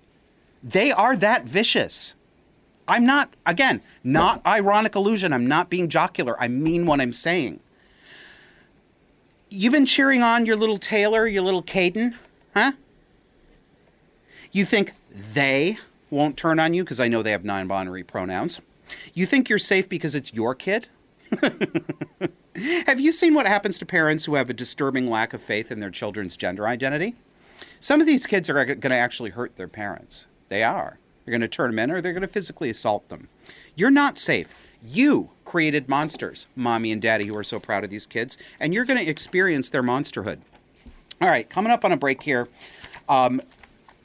They are that vicious. I'm not, again, not ironic illusion. I'm not being jocular. I mean what I'm saying. You've been cheering on your little Taylor, your little Caden, huh? You think they won't turn on you because I know they have non binary pronouns. You think you're safe because it's your kid? have you seen what happens to parents who have a disturbing lack of faith in their children's gender identity? Some of these kids are going to actually hurt their parents. They are. They're going to turn them in or they're going to physically assault them. You're not safe. You created monsters, mommy and daddy, who are so proud of these kids, and you're going to experience their monsterhood. All right, coming up on a break here. Um,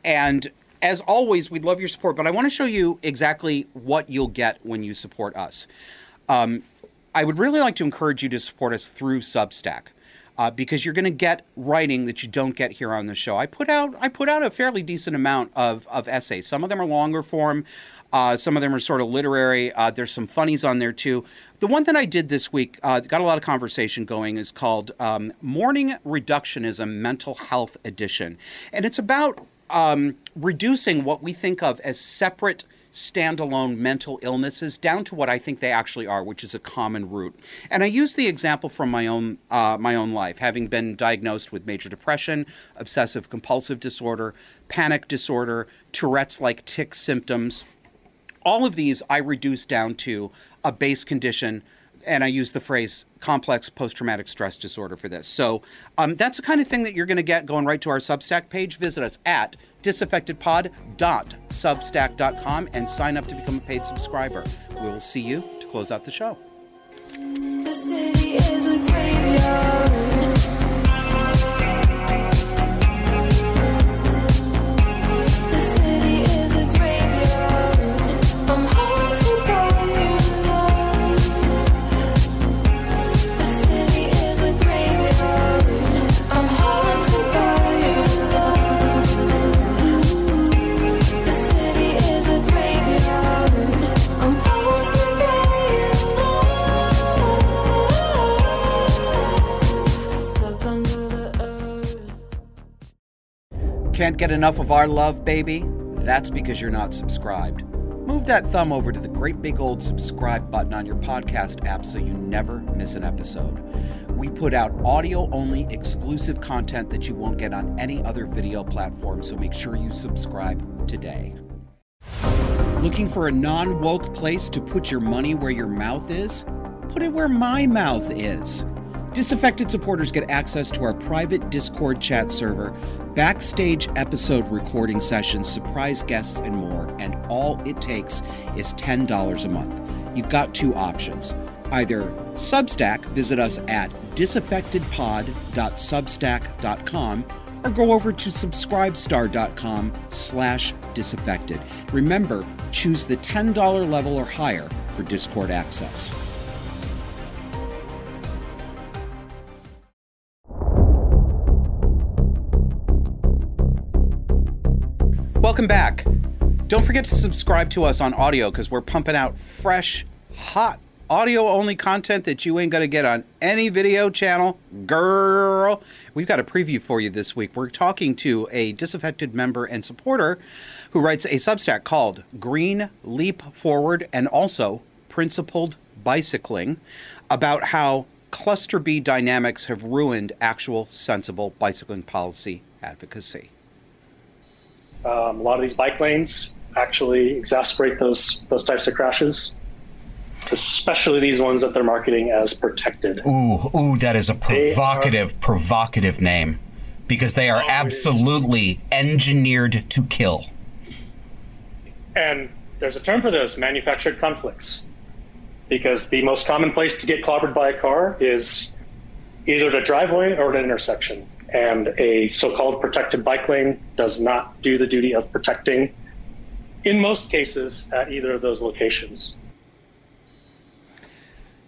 and as always, we'd love your support, but I want to show you exactly what you'll get when you support us. Um, I would really like to encourage you to support us through Substack. Uh, because you're going to get writing that you don't get here on the show. I put out I put out a fairly decent amount of, of essays. Some of them are longer form, uh, some of them are sort of literary. Uh, there's some funnies on there too. The one that I did this week uh, got a lot of conversation going is called um, Morning Reductionism Mental Health Edition, and it's about um, reducing what we think of as separate standalone mental illnesses down to what I think they actually are, which is a common root. And I use the example from my own uh, my own life, having been diagnosed with major depression, obsessive compulsive disorder, panic disorder, Tourette's-like tic symptoms. All of these I reduce down to a base condition and I use the phrase complex post traumatic stress disorder for this. So um, that's the kind of thing that you're going to get going right to our Substack page. Visit us at disaffectedpod.substack.com and sign up to become a paid subscriber. We will see you to close out the show. The Can't get enough of our love, baby? That's because you're not subscribed. Move that thumb over to the great big old subscribe button on your podcast app so you never miss an episode. We put out audio only exclusive content that you won't get on any other video platform, so make sure you subscribe today. Looking for a non woke place to put your money where your mouth is? Put it where my mouth is. Disaffected supporters get access to our private Discord chat server, backstage episode recording sessions, surprise guests, and more. And all it takes is $10 a month. You've got two options. Either Substack, visit us at disaffectedpod.substack.com, or go over to subscribestar.com slash disaffected. Remember, choose the $10 level or higher for Discord access. Welcome back. Don't forget to subscribe to us on audio because we're pumping out fresh, hot, audio only content that you ain't going to get on any video channel. Girl, we've got a preview for you this week. We're talking to a disaffected member and supporter who writes a Substack called Green Leap Forward and also Principled Bicycling about how cluster B dynamics have ruined actual sensible bicycling policy advocacy. Um, a lot of these bike lanes actually exacerbate those those types of crashes, especially these ones that they're marketing as protected. Ooh, ooh, that is a provocative, provocative name because they are Oh, absolutely engineered to kill. And there's a term for those manufactured conflicts. Because the most common place to get clobbered by a car is either the driveway or an intersection. And a so called protected bike lane does not do the duty of protecting, in most cases, at either of those locations.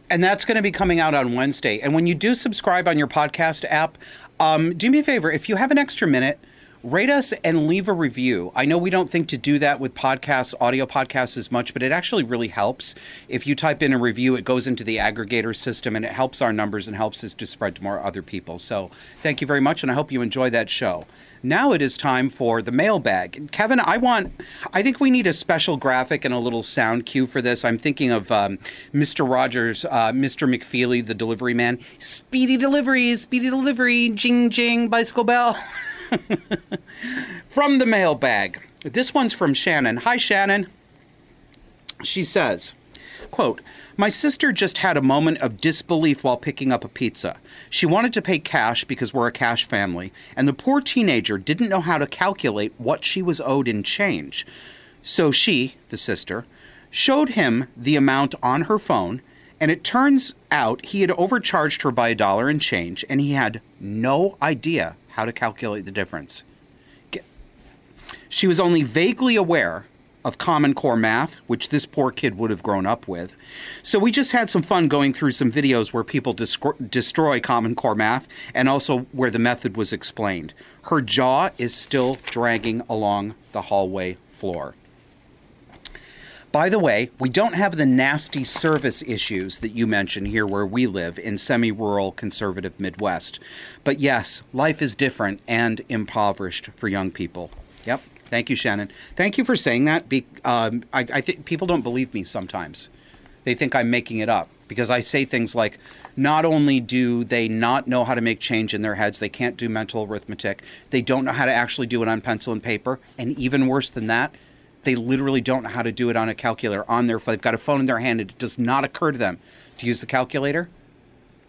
And that's going to be coming out on Wednesday. And when you do subscribe on your podcast app, um, do me a favor. If you have an extra minute, rate us and leave a review. I know we don't think to do that with podcasts, audio podcasts as much, but it actually really helps. If you type in a review, it goes into the aggregator system and it helps our numbers and helps us to spread to more other people. So thank you very much, and I hope you enjoy that show. Now it is time for the mailbag. Kevin, I want, I think we need a special graphic and a little sound cue for this. I'm thinking of um, Mr. Rogers, uh, Mr. McFeely, the delivery man. Speedy delivery, speedy delivery, jing jing, bicycle bell. from the mailbag. This one's from Shannon. Hi, Shannon. She says, quote, My sister just had a moment of disbelief while picking up a pizza. She wanted to pay cash because we're a cash family, and the poor teenager didn't know how to calculate what she was owed in change. So she, the sister, showed him the amount on her phone, and it turns out he had overcharged her by a dollar in change, and he had no idea how to calculate the difference. She was only vaguely aware of Common Core math, which this poor kid would have grown up with. So we just had some fun going through some videos where people descro- destroy Common Core math and also where the method was explained. Her jaw is still dragging along the hallway floor. By the way, we don't have the nasty service issues that you mentioned here where we live in semi rural conservative Midwest. But yes, life is different and impoverished for young people. Yep. Thank you, Shannon. Thank you for saying that. Be, um, I, I think people don't believe me sometimes. They think I'm making it up because I say things like, not only do they not know how to make change in their heads, they can't do mental arithmetic, they don't know how to actually do it on pencil and paper, and even worse than that, they literally don't know how to do it on a calculator on their phone. They've got a phone in their hand. It does not occur to them to use the calculator.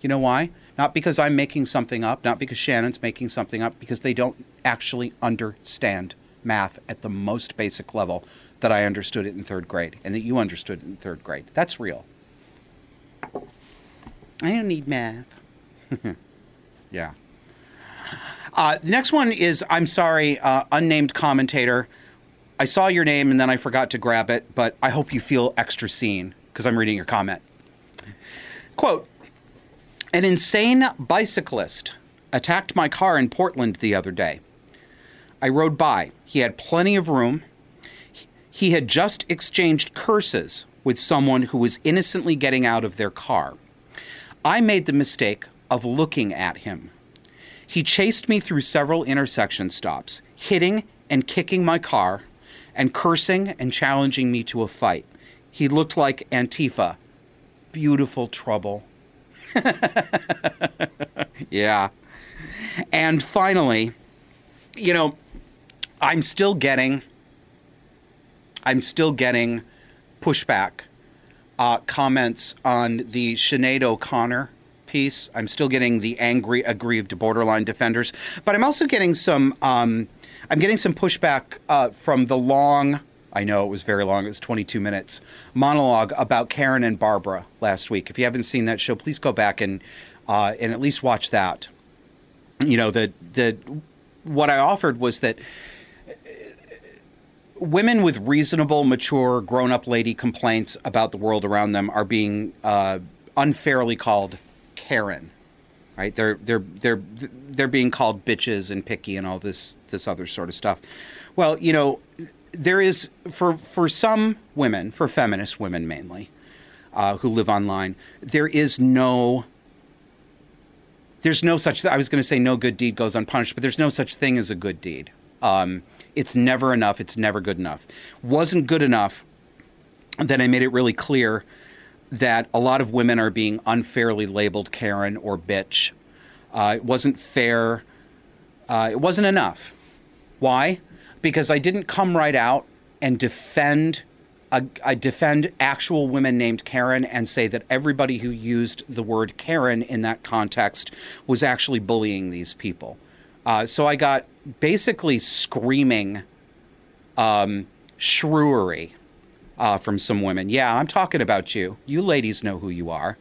You know why? Not because I'm making something up, not because Shannon's making something up, because they don't actually understand math at the most basic level that I understood it in third grade and that you understood it in third grade. That's real. I don't need math. yeah. Uh, the next one is I'm sorry, uh, unnamed commentator. I saw your name and then I forgot to grab it, but I hope you feel extra seen because I'm reading your comment. Quote An insane bicyclist attacked my car in Portland the other day. I rode by. He had plenty of room. He had just exchanged curses with someone who was innocently getting out of their car. I made the mistake of looking at him. He chased me through several intersection stops, hitting and kicking my car, and cursing and challenging me to a fight. He looked like Antifa. Beautiful trouble. yeah. And finally, you know, I'm still getting I'm still getting pushback uh, comments on the Sinead O'Connor piece. I'm still getting the angry, aggrieved borderline defenders, but I'm also getting some. Um, I'm getting some pushback uh, from the long. I know it was very long. It was 22 minutes monologue about Karen and Barbara last week. If you haven't seen that show, please go back and uh, and at least watch that. You know the the what I offered was that women with reasonable, mature, grown up lady complaints about the world around them are being uh, unfairly called Karen. Right? They're they're they're they're being called bitches and picky and all this this other sort of stuff. Well, you know, there is for for some women, for feminist women mainly, uh, who live online, there is no there's no such I was going to say no good deed goes unpunished, but there's no such thing as a good deed. Um, it's never enough. It's never good enough. Wasn't good enough. Then I made it really clear that a lot of women are being unfairly labeled Karen or bitch. Uh, it wasn't fair. Uh, it wasn't enough. Why? Because I didn't come right out and defend. I defend actual women named Karen and say that everybody who used the word Karen in that context was actually bullying these people. Uh, so I got basically screaming um, shrewery uh, from some women. Yeah, I'm talking about you. You ladies know who you are.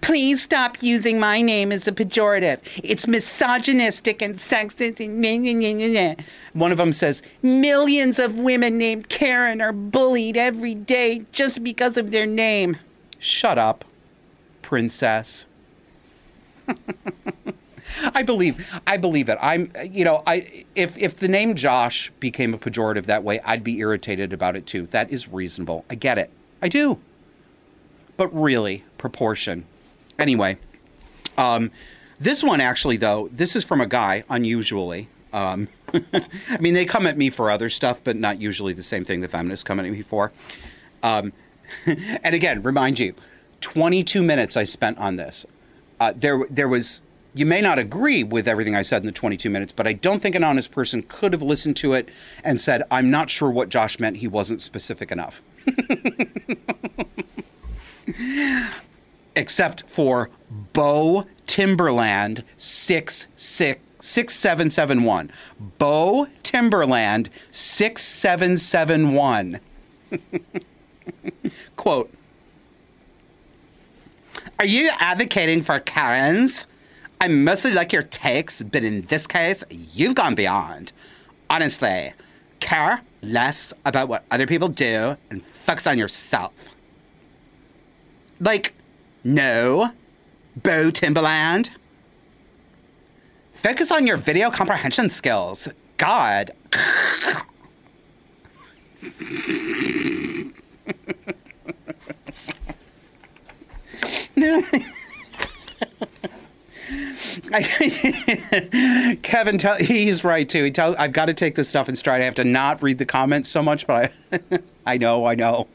Please stop using my name as a pejorative. It's misogynistic and sexist. And meh, meh, meh, meh, meh." One of them says millions of women named Karen are bullied every day just because of their name. Shut up, princess. I believe I believe it. I'm you know, I if if the name Josh became a pejorative that way, I'd be irritated about it too. That is reasonable. I get it. I do. But really, proportion. Anyway, um this one actually though, this is from a guy unusually. Um I mean, they come at me for other stuff, but not usually the same thing the feminists come at me for. Um, and again, remind you, 22 minutes I spent on this. Uh, there, there was. You may not agree with everything I said in the 22 minutes, but I don't think an honest person could have listened to it and said, "I'm not sure what Josh meant. He wasn't specific enough." Except for Bo Timberland six six six seven seven one. Bo Timberland six seven seven one. Quote. Are you advocating for Karens? I mostly like your takes, but in this case, you've gone beyond. Honestly, care less about what other people do and focus on yourself. Like, no, Bo Timberland. Focus on your video comprehension skills. God. Kevin, tell, he's right too. He tells I've got to take this stuff in stride. I have to not read the comments so much, but I, I know, I know.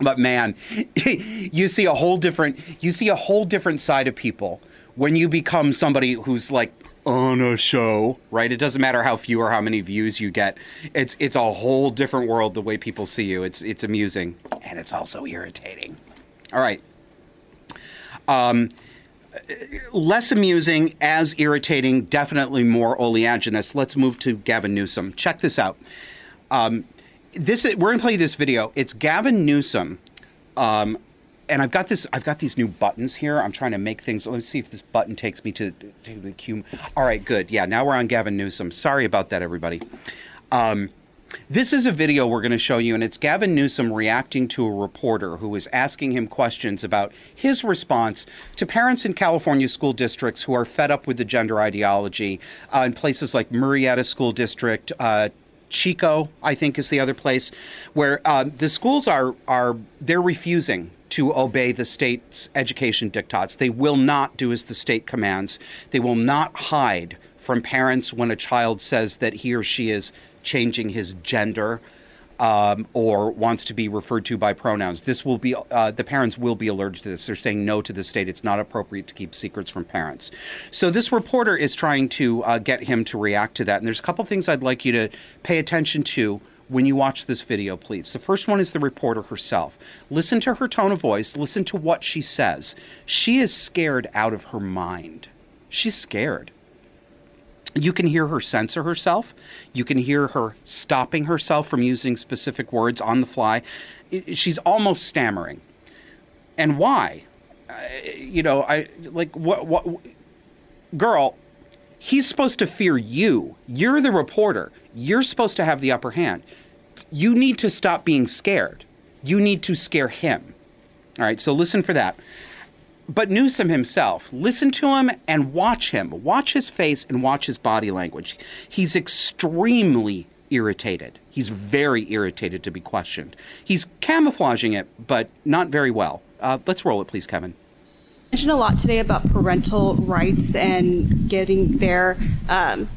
But man, you see a whole different you see a whole different side of people when you become somebody who's like on a show, right? It doesn't matter how few or how many views you get. It's it's a whole different world the way people see you. It's it's amusing and it's also irritating. All right. Um less amusing, as irritating, definitely more oleaginous. Let's move to Gavin Newsom. Check this out. Um, this we're gonna play this video. It's Gavin Newsom, um, and I've got this. I've got these new buttons here. I'm trying to make things. Let's see if this button takes me to, to the cue. All right, good. Yeah, now we're on Gavin Newsom. Sorry about that, everybody. Um, this is a video we're going to show you, and it's Gavin Newsom reacting to a reporter who is asking him questions about his response to parents in California school districts who are fed up with the gender ideology uh, in places like Murrieta School District. Uh, Chico, I think, is the other place where uh, the schools are are they're refusing to obey the state's education diktats. They will not do as the state commands. They will not hide from parents when a child says that he or she is changing his gender um, or wants to be referred to by pronouns. This will be uh, the parents will be alerted to this. They're saying no to the state. It's not appropriate to keep secrets from parents. So this reporter is trying to uh, get him to react to that. And there's a couple things I'd like you to pay attention to when you watch this video, please. The first one is the reporter herself. Listen to her tone of voice, listen to what she says. She is scared out of her mind. She's scared. You can hear her censor herself. You can hear her stopping herself from using specific words on the fly. She's almost stammering. And why? Uh, you know, I like what what girl, he's supposed to fear you. You're the reporter. You're supposed to have the upper hand. You need to stop being scared. You need to scare him. All right, so listen for that. But Newsom himself, listen to him and watch him. Watch his face and watch his body language. He's extremely irritated. He's very irritated to be questioned. He's camouflaging it, but not very well. Uh, let's roll it, please, Kevin. mentioned a lot today about parental rights and getting their um,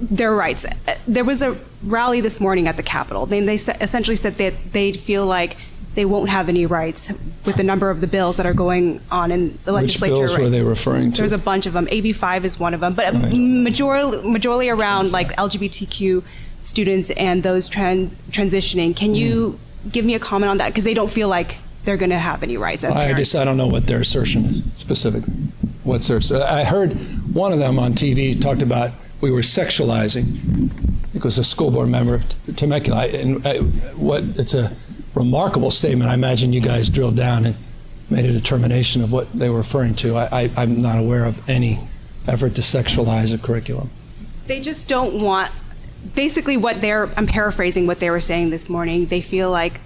their rights. There was a rally this morning at the Capitol. They, they essentially said that they feel like they won't have any rights with the number of the bills that are going on in the Which legislature. bills were they referring to? There's a bunch of them. AB five is one of them, but majorly majority around like LGBTQ students and those trans transitioning. Can you Mm. give me a comment on that? Because they don't feel like they're going to have any rights as I parents. just I don't know what their assertion is specifically. What's their? I heard one of them on TV talked about we were sexualizing. It was a school board member of Temecula, and I, what it's a remarkable statement. I imagine you guys drilled down and made a determination of what they were referring to. I, I, I'm not aware of any effort to sexualize a curriculum. they just don't want basically what they're i'm paraphrasing what they were saying this morning they feel like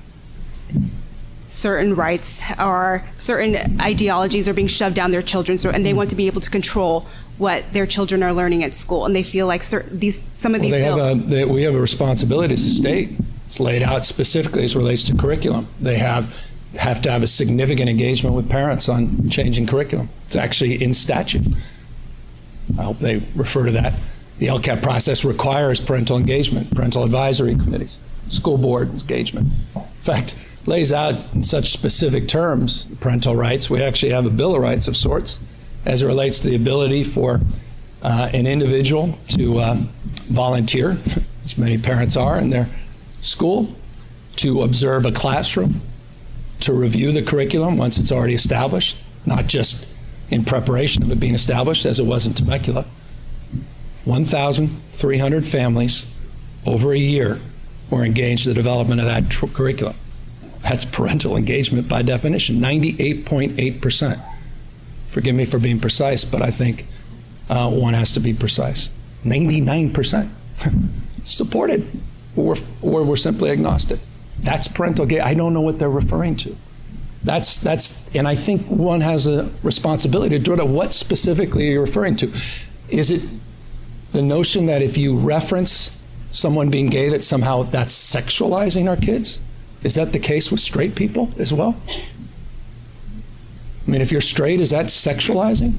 certain rights or certain ideologies are being shoved down their children's throat and they want to be able to control what their children are learning at school and they feel like certain, these some of Well, these they have a, they, we have a responsibility as a state. It's laid out specifically as relates to curriculum. They have have to have a significant engagement with parents on changing curriculum. It's actually in statute. I hope they refer to that. The LCAP process requires parental engagement, parental advisory committees, school board engagement. In fact, lays out in such specific terms parental rights. We actually have a Bill of Rights of sorts as it relates to the ability for uh, an individual to uh, volunteer, as many parents are in their school, to observe a classroom, to review the curriculum once it's already established, not just in preparation of it being established, as it was in Temecula. 1,300 families over a year were engaged in the development of that tr- curriculum. That's parental engagement by definition, 98.8%. Forgive me for being precise, but I think uh, one has to be precise. 99% supported, or, or we're simply agnostic. That's parental engagement. I don't know what they're referring to. That's that's, and I think one has a responsibility to do. What specifically are you referring to? Is it the notion that if you reference someone being gay, that somehow that's sexualizing our kids? Is that the case with straight people as well? I mean, if you're straight, is that sexualizing?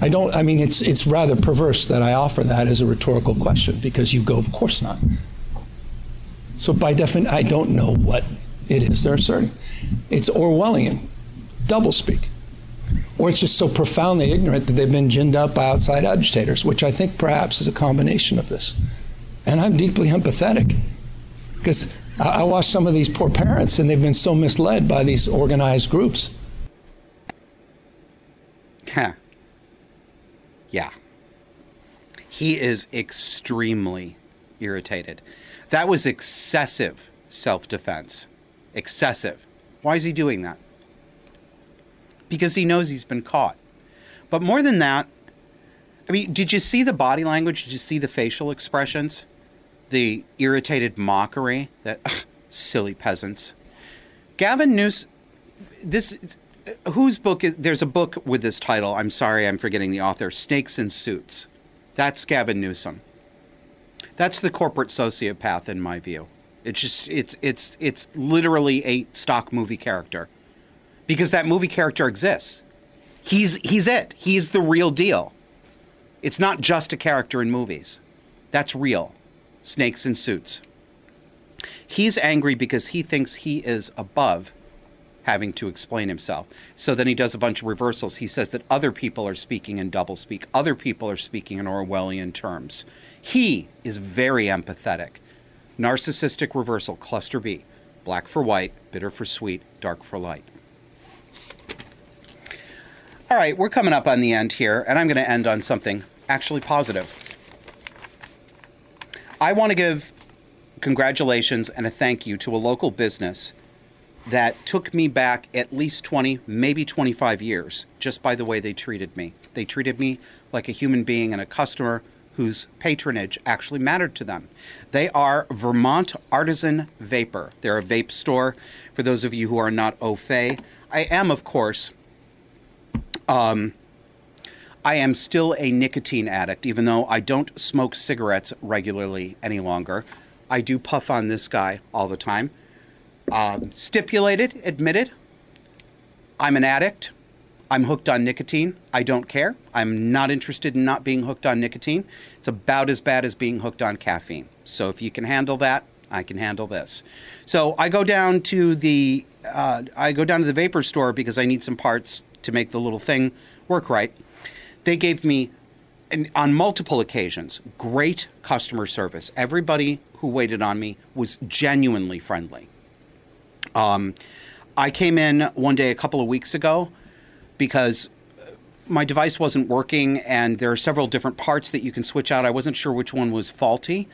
I don't. I mean, it's it's rather perverse that I offer that as a rhetorical question because you go, of course not. So by definition, I don't know what it is they're asserting. It's Orwellian, doublespeak, or it's just so profoundly ignorant that they've been ginned up by outside agitators, which I think perhaps is a combination of this. And I'm deeply empathetic because I, I watch some of these poor parents and they've been so misled by these organized groups. Huh. Yeah. He is extremely irritated. That was excessive self defense. Excessive. Why is he doing that? Because he knows he's been caught. But more than that, I mean, did you see the body language? Did you see the facial expressions? The irritated mockery that ugh, silly peasants. Gavin News, this whose book is there's a book with this title. I'm sorry, I'm forgetting the author. Snakes in Suits. That's Gavin Newsom. That's the corporate sociopath in my view. It's just it's it's it's literally a stock movie character. Because that movie character exists. He's he's it. He's the real deal. It's not just a character in movies. That's real. Snakes in suits. He's angry because he thinks he is above having to explain himself. So then he does a bunch of reversals. He says that other people are speaking in doublespeak, other people are speaking in Orwellian terms. He is very empathetic Narcissistic reversal, cluster B. Black for white, bitter for sweet, dark for light. All right, we're coming up on the end here, and I'm going to end on something actually positive. I want to give congratulations and a thank you to a local business that took me back at least 20, maybe 25 years just by the way they treated me. They treated me like a human being and a customer whose patronage actually mattered to them. They are Vermont Artisan Vapor. They're a vape store. For those of you who are not au fait, I am, of course, um, I am still a nicotine addict, even though I don't smoke cigarettes regularly any longer. I do puff on this guy all the time. Um, stipulated, admitted. I'm an addict. I'm hooked on nicotine. I don't care. I'm not interested in not being hooked on nicotine. It's about as bad as being hooked on caffeine. So if you can handle that, I can handle this. So I go down to the uh, I go down to the vapor store because I need some parts to make the little thing work right. They gave me on multiple occasions, great customer service. Everybody who waited on me was genuinely friendly. Um, I came in one day a couple of weeks ago because my device wasn't working, and there are several different parts that you can switch out. I wasn't sure which one was faulty.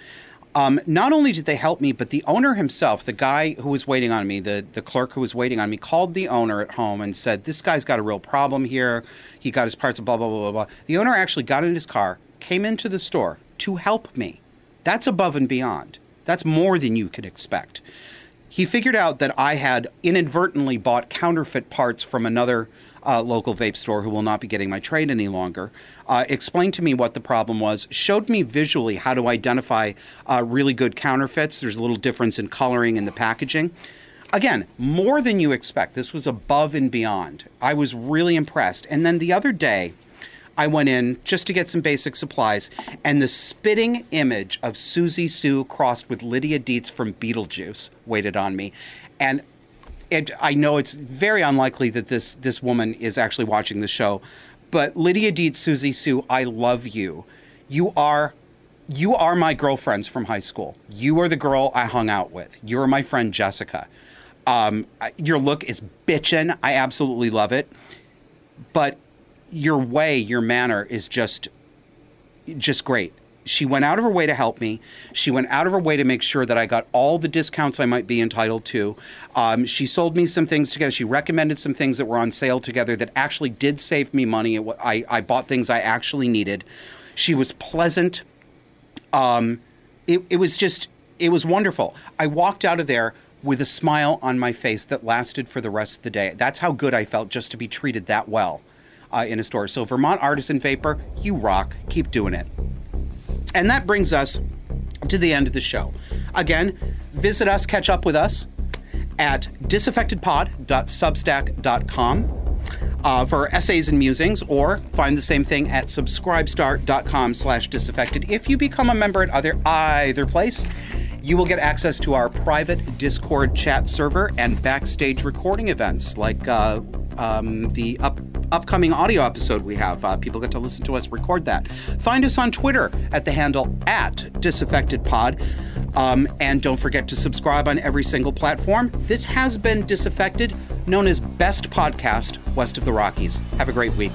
Um, not only did they help me, but the owner himself, the guy who was waiting on me, the, the clerk who was waiting on me, called the owner at home and said, This guy's got a real problem here. He got his parts, blah, blah, blah, blah, blah. The owner actually got in his car, came into the store to help me. That's above and beyond. That's more than you could expect. He figured out that I had inadvertently bought counterfeit parts from another uh, local vape store who will not be getting my trade any longer. Uh, explained to me what the problem was, showed me visually how to identify uh, really good counterfeits. There's a little difference in coloring and the packaging. Again, more than you expect. This was above and beyond. I was really impressed. And then the other day, I went in just to get some basic supplies, and the spitting image of Siouxsie Sioux crossed with Lydia Deetz from Beetlejuice waited on me. And it, I know it's very unlikely that this this woman is actually watching the show, but Lydia Deetz, Siouxsie Sioux, I love you. You are you are my girlfriends from high school. You are the girl I hung out with. You're my friend Jessica. Um, your look is bitchin'. I absolutely love it. But your way, your manner is just just great. She went out of her way to help me. She went out of her way to make sure that I got all the discounts I might be entitled to. Um, she sold me some things together. She recommended some things that were on sale together that actually did save me money. It I, I bought things I actually needed. She was pleasant. Um, it, it was just, it was wonderful. I walked out of there with a smile on my face that lasted for the rest of the day. That's how good I felt just to be treated that well uh, in a store. So, Vermont Artisan Vapor, you rock. Keep doing it. And that brings us to the end of the show. Again, visit us, catch up with us at disaffectedpod.substack.com uh, for essays and musings, or find the same thing at subscribestar.com slash disaffected. If you become a member at other either place, you will get access to our private Discord chat server and backstage recording events like uh, um, the up, upcoming audio episode we have. Uh, people get to listen to us record that. Find us on Twitter at the handle at disaffectedpod. Um, and don't forget to subscribe on every single platform. This has been Disaffected, known as Best Podcast West of the Rockies. Have a great week.